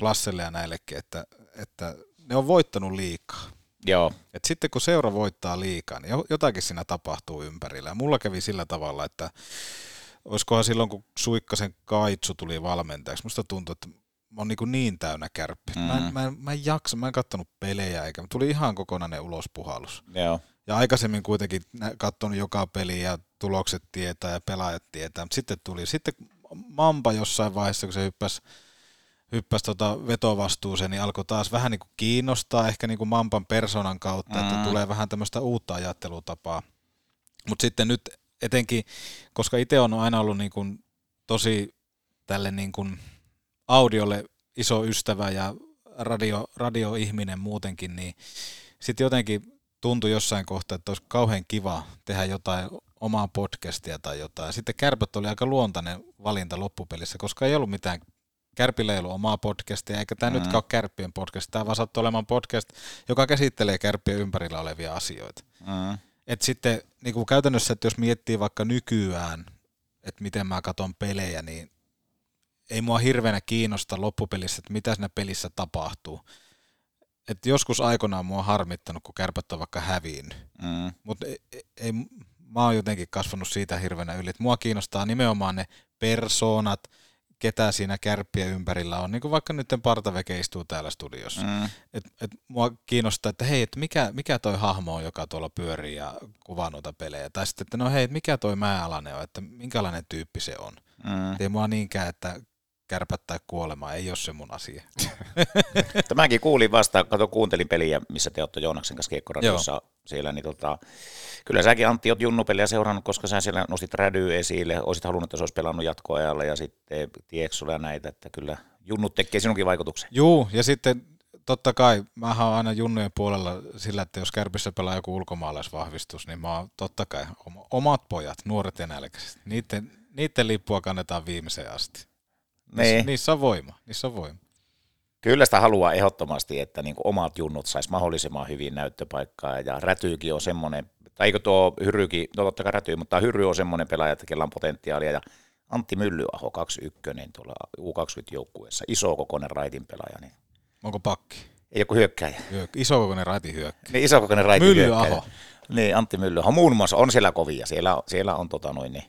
Lasselle ja näillekin, että, että ne on voittanut liikaa. Joo. Et sitten kun seura voittaa liikaa, niin jo- jotakin siinä tapahtuu ympärillä. Ja mulla kävi sillä tavalla, että olisikohan silloin, kun Suikkasen Kaitsu tuli valmentajaksi, musta tuntui, että mä oon niin, niin täynnä kärppi. Mm. Mä, en, mä, en, mä en jaksa, mä en kattonut pelejä, eikä tuli ihan kokonainen ulospuhallus. Joo. Ja aikaisemmin kuitenkin katsonut joka peli ja tulokset tietää ja pelaajat tietää, mutta sitten tuli sitten Mampa jossain vaiheessa, kun se hyppäsi hyppäsi tota vetovastuuseen, niin alkoi taas vähän niin kuin kiinnostaa ehkä niin kuin Mampan persoonan kautta, mm. että Mm. tulee vähän tämmöistä uutta ajattelutapaa. Mutta sitten nyt etenkin, koska itse on aina ollut niin kuin tosi tälle niin kuin audiolle iso ystävä ja radio, radioihminen muutenkin, niin sitten jotenkin tuntui jossain kohtaa, että olisi kauhean kiva tehdä jotain omaa podcastia tai jotain. Sitten Kärpät oli aika luontainen valinta loppupelissä, koska ei ollut mitään Kärpillä ei ollut omaa podcastia, eikä tämä mm. Nytkään ole Kärppien podcast. Tämä vaan sattuu olemaan podcast, joka käsittelee Kärppien ympärillä olevia asioita. Mm. Et sitten niin kuin käytännössä, että jos miettii vaikka nykyään, että miten mä katson pelejä, niin ei mua hirveänä kiinnosta loppupelissä, että mitä siinä pelissä tapahtuu. että joskus aikoinaan mua on harmittanut, kun kärpät on vaikka häviinnyt. Mm. Mutta ei, ei, mä oon jotenkin kasvanut siitä hirveänä yli, että mua kiinnostaa nimenomaan ne persoonat, ketä siinä kärppiä ympärillä on, niin kuin vaikka nyt Partaveke istuu täällä studiossa. Mm. Et, et mua kiinnostaa, että hei, että mikä, mikä toi hahmo on, joka tuolla pyörii ja kuvaa noita pelejä. Tai sitten, että no hei, että mikä toi Määalainen on, että minkälainen tyyppi se on. Mm. Et Ei mua niinkään, että kärpät tai kuolema, ei ole se mun asia. Tämäkin kuulin vasta, kato kuuntelin peliä, missä te olette Joonaksen kanssa kiekkoratiossa siellä, niin tota, kyllä säkin Antti oot junnupeliä seurannut, koska sä siellä nostit rädyä esille, olisit halunnut, että se olisi pelannut jatkoajalla ja sitten Tieksulla ja näitä, että kyllä junnut tekee sinunkin vaikutuksen. Juu, ja sitten totta kai, mä oon aina junnujen puolella sillä, että jos Kärpissä pelaa joku ulkomaalaisvahvistus, niin mä oon totta kai oma- omat pojat, nuoret ja nälkäiset. Niiden, niiden lippua kannetaan viimeiseen asti. Niissä, Niin. niissä on voima, niissä on voima. Kyllä sitä haluaa ehdottomasti, että niin omat junnut sais mahdollisimman hyvin näyttöpaikkaa ja Rätyykin on semmoinen, tai eikö tuo Hyrykin, no totta kai Räty, mutta Hyry on semmoinen pelaaja, että kellä on potentiaalia ja Antti Myllyaho 21 tuolla U20-joukkueessa, iso kokoinen raitin pelaaja, niin Onko pakki? ei joku hyökkäjä. Hyök- Isokokoinen raitin hyökkä. Niin iso kokoinen raitin Myllyaho. hyökkäjä. Niin, Antti Myllyaho muun muassa on siellä kovia, siellä, on- siellä on tota noin, niin,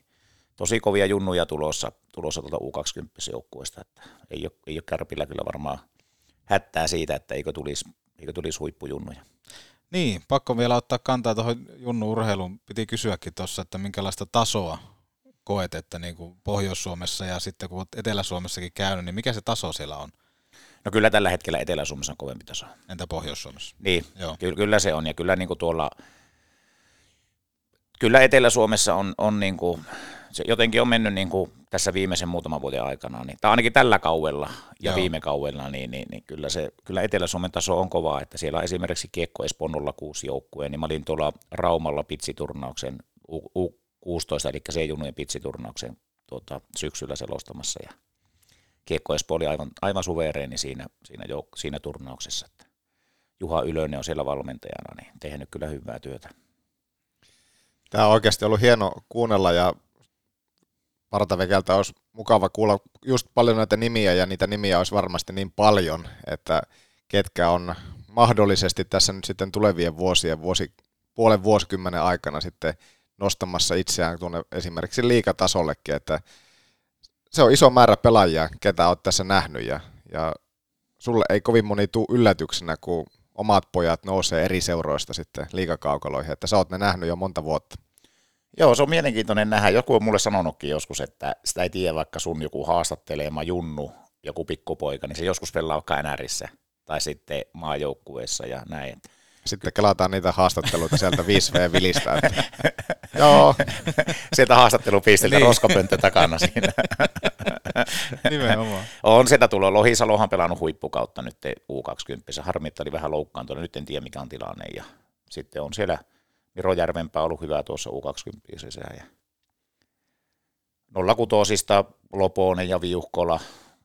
tosi kovia junnuja tulossa, tulossa tuolta U20-joukkueesta, että ei ole, ei ole kärpillä kyllä varmaan hättää siitä, että eikö tulisi, eikö tulisi huippujunnuja. Niin, pakko vielä ottaa kantaa tuohon Junnu urheiluun. Piti kysyäkin tuossa, että minkälaista tasoa koet, että niin kuin Pohjois-Suomessa ja sitten kun olet Etelä-Suomessakin käynyt, niin mikä se taso siellä on? No kyllä tällä hetkellä Etelä-Suomessa on kovempi taso. Entä Pohjois-Suomessa? Niin, Joo. kyllä, kyllä se on. Ja kyllä niin kuin tuolla, kyllä Etelä-Suomessa on, on niin kuin, se jotenkin on mennyt niin kuin tässä viimeisen muutaman vuoden aikana, niin, tai ainakin tällä kaudella ja Joo. viime kaudella, niin, niin, niin, kyllä, se, kyllä Etelä-Suomen taso on kova, että siellä on esimerkiksi Kiekko Espoon 06 joukkueen, niin mä olin tuolla Raumalla pitsiturnauksen U, U16, eli C-junujen pitsiturnauksen tuota, syksyllä selostamassa, ja Kiekko Espoo oli aivan, aivan suvereeni siinä, siinä, jouk- siinä turnauksessa, että Juha Ylönen on siellä valmentajana, niin tehnyt kyllä hyvää työtä. Tämä on oikeasti ollut hieno kuunnella ja Partavekeltä olisi mukava kuulla just paljon näitä nimiä ja niitä nimiä olisi varmasti niin paljon, että ketkä on mahdollisesti tässä nyt sitten tulevien vuosien, vuosi, puolen vuosikymmenen aikana sitten nostamassa itseään tuonne esimerkiksi liikatasollekin, että se on iso määrä pelaajia, ketä olet tässä nähnyt ja, ja sulle ei kovin moni tuu yllätyksenä, kun omat pojat nousee eri seuroista sitten liikakaukaloihin, että sä oot ne nähnyt jo monta vuotta. Joo, se on mielenkiintoinen nähdä. Joku on mulle sanonutkin joskus, että sitä ei tiedä vaikka sun joku haastattelema junnu, joku pikkupoika, niin se joskus pelaa vaikka NRissä tai sitten maajoukkueessa ja näin. Sitten kelataan niitä haastatteluita sieltä 5V-vilistä. Että... Joo. Sieltä haastattelupisteltä Niin. niin. roskapönttö takana siinä. Nimenomaan. on sitä tullut. Lohisalohan pelannut huippukautta nyt U20. Harmi, että oli vähän loukkaantunut. Nyt en tiedä mikä on tilanne. Ja sitten on siellä Miro Järvenpää ollut hyvä tuossa U20. Ja 06 Loponen ja Viuhkola,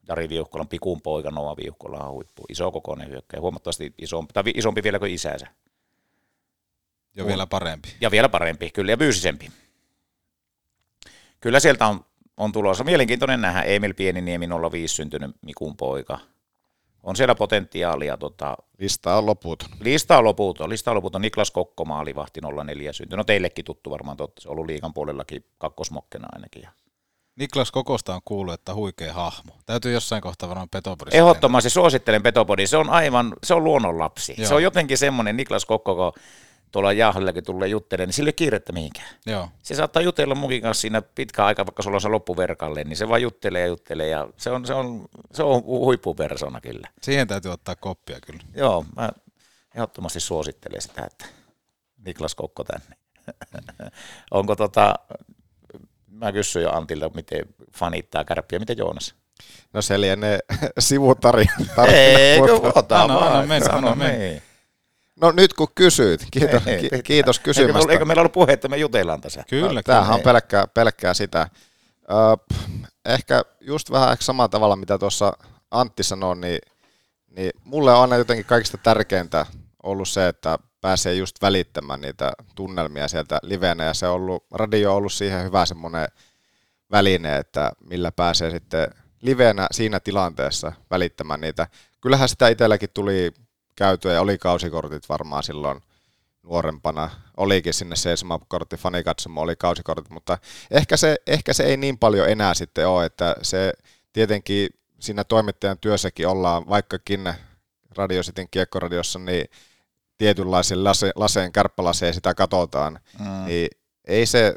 Jari Viuhkolan pikun poika Noa Viuhkola on huippu. Iso kokoinen hyökkäjä, huomattavasti isompi, tai isompi vielä kuin isänsä. Ja vielä parempi. Ja vielä parempi, kyllä, ja fyysisempi. Kyllä sieltä on, on tulossa. Mielenkiintoinen nähdä Emil Pieniniemi 05 syntynyt Mikun poika. On siellä potentiaalia. Tota, Lista on loputon. lista on loputon. Lista on loputon. Niklas Kokko maalivahti 04 syntynyt. No teillekin tuttu varmaan, totta. se on ollut liikan puolellakin kakkosmokkena ainakin. Niklas Kokosta on kuullut, että huikea hahmo. Täytyy jossain kohtaa varmaan Petopodissa. Ehdottomasti suosittelen Petopodi. Se on aivan, se on luonnonlapsi. Joo. Se on jotenkin semmoinen Niklas Kokko, kun tuolla Jaahallekin tulee juttelemaan, niin sillä ei ole kiirettä mihinkään. Joo. Se saattaa jutella munkin kanssa siinä pitkä aika, vaikka sulla on se loppuverkalle, niin se vaan juttelee ja juttelee ja se on, se on, se on huippupersona kyllä. Siihen täytyy ottaa koppia kyllä. Joo, mä ehdottomasti suosittelen sitä, että Niklas Kokko tänne. Onko tota, mä kysyin jo Antilta, miten fanittaa kärppiä, miten Joonas? No se lienee sivutarina. Eikö ota Anna- anna vaan, mennä, sano anna mennä. niin. No nyt kun kysyit, kiitos, Ei, pitää. kiitos Eikö, kysymästä. meillä- eikö meillä ollut puhe, että me jutellaan tässä? Kyllä, No, Tämähän on Ei. pelkkää, pelkkää sitä. Ö, ehkä just vähän ehkä samalla tavalla, mitä tuossa Antti sanoi, niin, niin mulle on aina jotenkin kaikista tärkeintä ollut se, että pääsee just välittämään niitä tunnelmia sieltä livenä, ja se on ollut, radio on ollut siihen hyvä semmoinen väline, että millä pääsee sitten livenä siinä tilanteessa välittämään niitä. Kyllähän sitä itselläkin tuli käyty ja oli kausikortit varmaan silloin nuorempana. Olikin sinne seisomakortti, fanikatsomo oli kausikortit, mutta ehkä se, ehkä se ei niin paljon enää sitten ole, että se tietenkin siinä toimittajan työssäkin ollaan, vaikkakin Radio Cityn kiekkoradiossa, niin tietynlaisen lase, laseen, kärppälaseen sitä katsotaan, mm. niin ei se,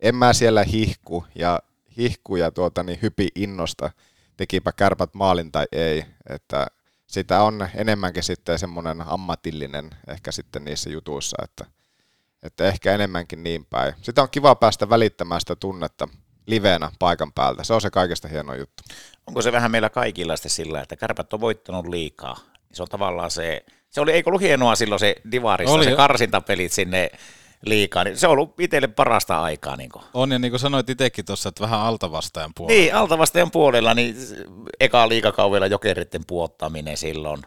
en mä siellä hihku ja hihku ja tuota, niin hypi innosta, tekipä kärpät maalin tai ei, että sitä on enemmänkin sitten semmoinen ammatillinen ehkä sitten niissä jutuissa, että, että ehkä enemmänkin niin päin. Sitä on kiva päästä välittämään sitä tunnetta liveenä paikan päältä. Se on se kaikesta hieno juttu. Onko se vähän meillä kaikilla sitten sillä, että kärpät on voittanut liikaa? Se on tavallaan se, se oli, eikö ollut hienoa silloin se Divarissa, oli. se karsintapelit sinne liikaa, niin se on ollut itselle parasta aikaa. Niin kuin. On, ja niin kuin sanoit itsekin tuossa, että vähän altavastajan puolella. Niin, altavastajan puolella, niin eka liikakaudella jokeritten puottaminen silloin.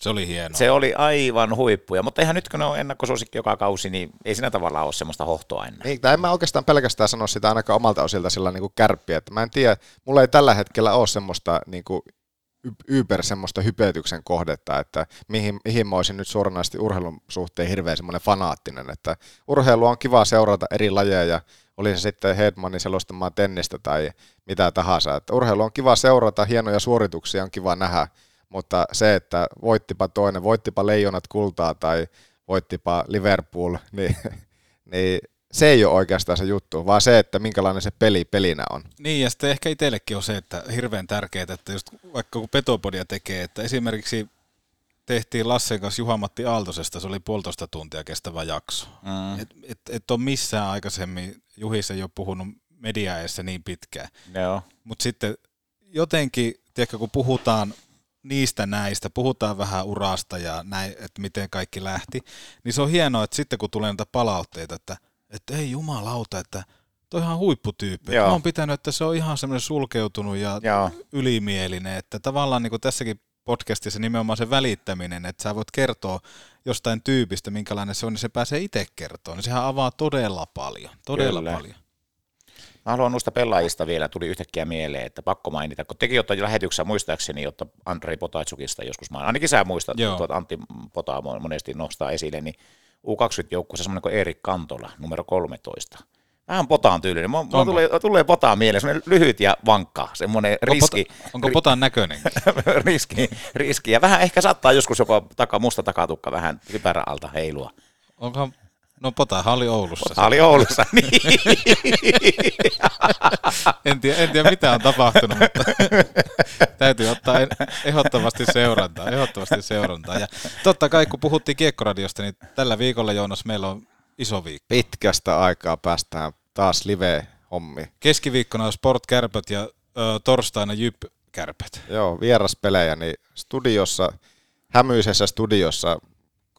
Se oli hienoa. Se oli aivan huippuja, mutta eihän nyt kun ne on ennakkosuosikki joka kausi, niin ei siinä tavalla ole semmoista hohtoa enää. Niin, en mä oikeastaan pelkästään sano sitä ainakaan omalta osilta sillä niin kuin kärppiä, että mä en tiedä, mulla ei tällä hetkellä ole semmoista niin kuin yper semmoista hypetyksen kohdetta, että mihin, mihin mä olisin nyt suoranaisesti urheilun suhteen hirveän semmoinen fanaattinen, että urheilu on kiva seurata eri lajeja, oli se sitten Hedmanin selostamaa tennistä tai mitä tahansa, että urheilu on kiva seurata, hienoja suorituksia on kiva nähdä, mutta se, että voittipa toinen, voittipa leijonat kultaa tai voittipa Liverpool, niin, niin se ei ole oikeastaan se juttu, vaan se, että minkälainen se peli pelinä on. Niin, ja sitten ehkä itsellekin on se, että hirveän tärkeää, että just vaikka kun Petopodia tekee, että esimerkiksi tehtiin Lassen kanssa Juha-Matti Aaltosesta, se oli puolitoista tuntia kestävä jakso. Mm. Et, et, et ole missään aikaisemmin, Juhis ei ole puhunut mediaessa niin pitkään. Joo. Mutta sitten jotenkin, tiedätkö, kun puhutaan niistä näistä, puhutaan vähän urasta ja näin, että miten kaikki lähti, niin se on hienoa, että sitten kun tulee näitä palautteita, että – että ei jumalauta, että toi ihan huipputyyppi. Joo. Mä oon pitänyt, että se on ihan semmoinen sulkeutunut ja Joo. ylimielinen, että tavallaan niin kuin tässäkin podcastissa nimenomaan se välittäminen, että sä voit kertoa jostain tyypistä, minkälainen se on, niin se pääsee itse kertoa, niin sehän avaa todella paljon, todella Kyllä. paljon. Mä haluan noista pelaajista vielä, tuli yhtäkkiä mieleen, että pakko mainita, kun tekin ottaa lähetyksessä muistaakseni, jotta Andrei Potatsukista joskus, mä, ainakin sä muistat, että Antti Pota monesti nostaa esille, niin U20-joukkueessa semmoinen kuin Erik Kantola, numero 13. Vähän potaan tyylinen. Mulla tulee, tulee potaan mieleen, semmoinen lyhyt ja vankka, semmoinen riski. Onko, onko potaan näköinen? riski, riski, ja vähän ehkä saattaa joskus jopa taka, musta takatukka vähän kypärä alta heilua. Onko No Potahan oli Oulussa. Potahan oli Oulussa, niin. en, tiedä, en tiedä mitä on tapahtunut, mutta täytyy ottaa ehdottomasti seurantaa, ehdottomasti seurantaa. Ja totta kai kun puhuttiin Kiekkoradiosta, niin tällä viikolla Joonas meillä on iso viikko. Pitkästä aikaa päästään taas live-hommi. Keskiviikkona on Sport Kärpät ja ö, torstaina Jyp Kärpät. Joo, vieraspelejä, niin studiossa, hämyisessä studiossa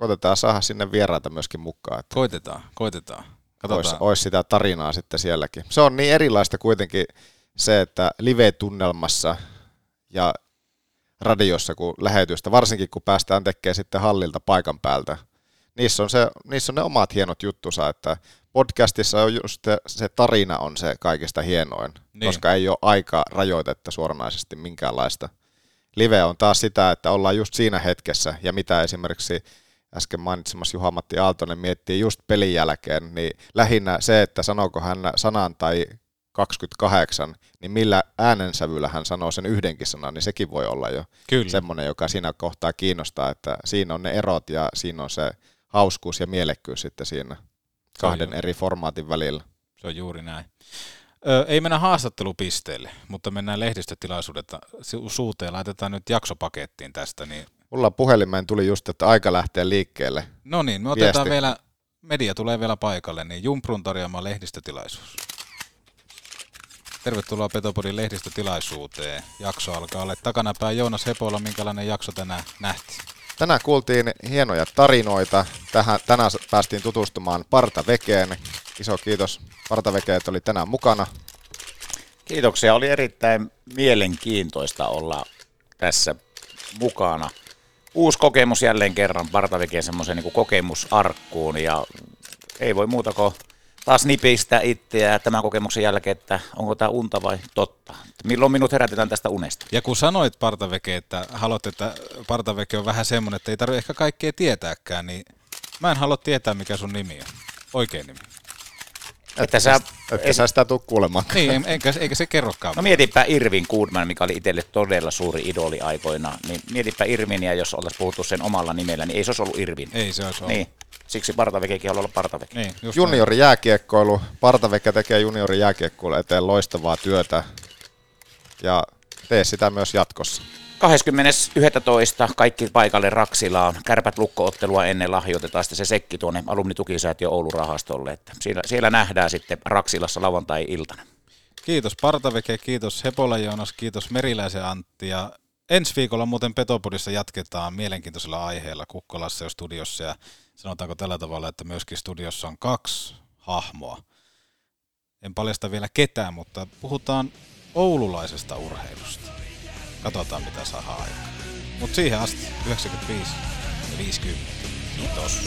koitetaan saada sinne vieraita myöskin mukaan. Että koitetaan, koitetaan. Olisi, olisi sitä tarinaa sitten sielläkin. Se on niin erilaista kuitenkin se, että live-tunnelmassa ja radiossa kuin lähetystä, varsinkin kun päästään tekemään sitten hallilta paikan päältä. Niissä on, se, niissä on ne omat hienot juttusa, että podcastissa on just se, se tarina on se kaikista hienoin, niin. koska ei ole aika rajoitetta suoranaisesti minkäänlaista. Live on taas sitä, että ollaan just siinä hetkessä ja mitä esimerkiksi äsken mainitsemassa Juha-Matti Aaltonen miettii just pelin jälkeen, niin lähinnä se, että sanooko hän sanan tai 28, niin millä äänensävyllä hän sanoo sen yhdenkin sanan, niin sekin voi olla jo Kyllä. semmoinen, joka siinä kohtaa kiinnostaa, että siinä on ne erot ja siinä on se hauskuus ja mielekkyys sitten siinä kahden eri formaatin välillä. Se on juuri näin. Ö, ei mennä haastattelupisteelle, mutta mennään lehdistötilaisuudet suuteen. Laitetaan nyt jaksopakettiin tästä, niin Mulla puhelimeen tuli just, että aika lähtee liikkeelle. No niin, me otetaan Viesti. vielä, media tulee vielä paikalle, niin Jumprun tarjoama lehdistötilaisuus. Tervetuloa Petopodin lehdistötilaisuuteen. Jakso alkaa olla takanapäin Joonas Hepola, minkälainen jakso tänään nähtiin? Tänään kuultiin hienoja tarinoita. Tähän, tänään päästiin tutustumaan Partavekeen. Iso kiitos Partaveke, että oli tänään mukana. Kiitoksia. Oli erittäin mielenkiintoista olla tässä mukana – uusi kokemus jälleen kerran. Parta tekee semmoisen niin kokemusarkkuun ja ei voi muuta kuin taas nipistä itseä tämän kokemuksen jälkeen, että onko tämä unta vai totta. Milloin minut herätetään tästä unesta? Ja kun sanoit Partaveke, että haluat, että Partaveke on vähän semmoinen, että ei tarvitse ehkä kaikkea tietääkään, niin mä en halua tietää, mikä sun nimi on. Oikein nimi. Että sä, Että sä sitä tuu kuulemaan. Niin, enkä, eikä se kerrokaan. No mietipä Irvin Goodman, mikä oli itselle todella suuri idoli aikoinaan. Niin mietipä Irvinia, jos oltaisiin puhuttu sen omalla nimellä, niin ei se olisi ollut Irvin. Ei se olisi ollut. Niin. Siksi Partavekekin haluaa olla Partaveke. Niin, Juniori jääkiekkoilu, Partavekka tekee juniori jääkiekkoilu eteen loistavaa työtä ja tee sitä myös jatkossa. 20.11. kaikki paikalle Raksilaan. Kärpät lukkoottelua ennen lahjoitetaan sitten se sekki tuonne alumnitukisäätiö Oulun rahastolle. Että siellä, siellä nähdään sitten Raksilassa lauantai-iltana. Kiitos Partaveke, kiitos Hepola Joonas, kiitos Meriläisen Antti ja ensi viikolla muuten Petopodissa jatketaan mielenkiintoisella aiheella Kukkolassa ja studiossa ja sanotaanko tällä tavalla, että myöskin studiossa on kaksi hahmoa. En paljasta vielä ketään, mutta puhutaan oululaisesta urheilusta. Katsotaan mitä saa aikaan. Mutta siihen asti 95 ja 50. Kiitos.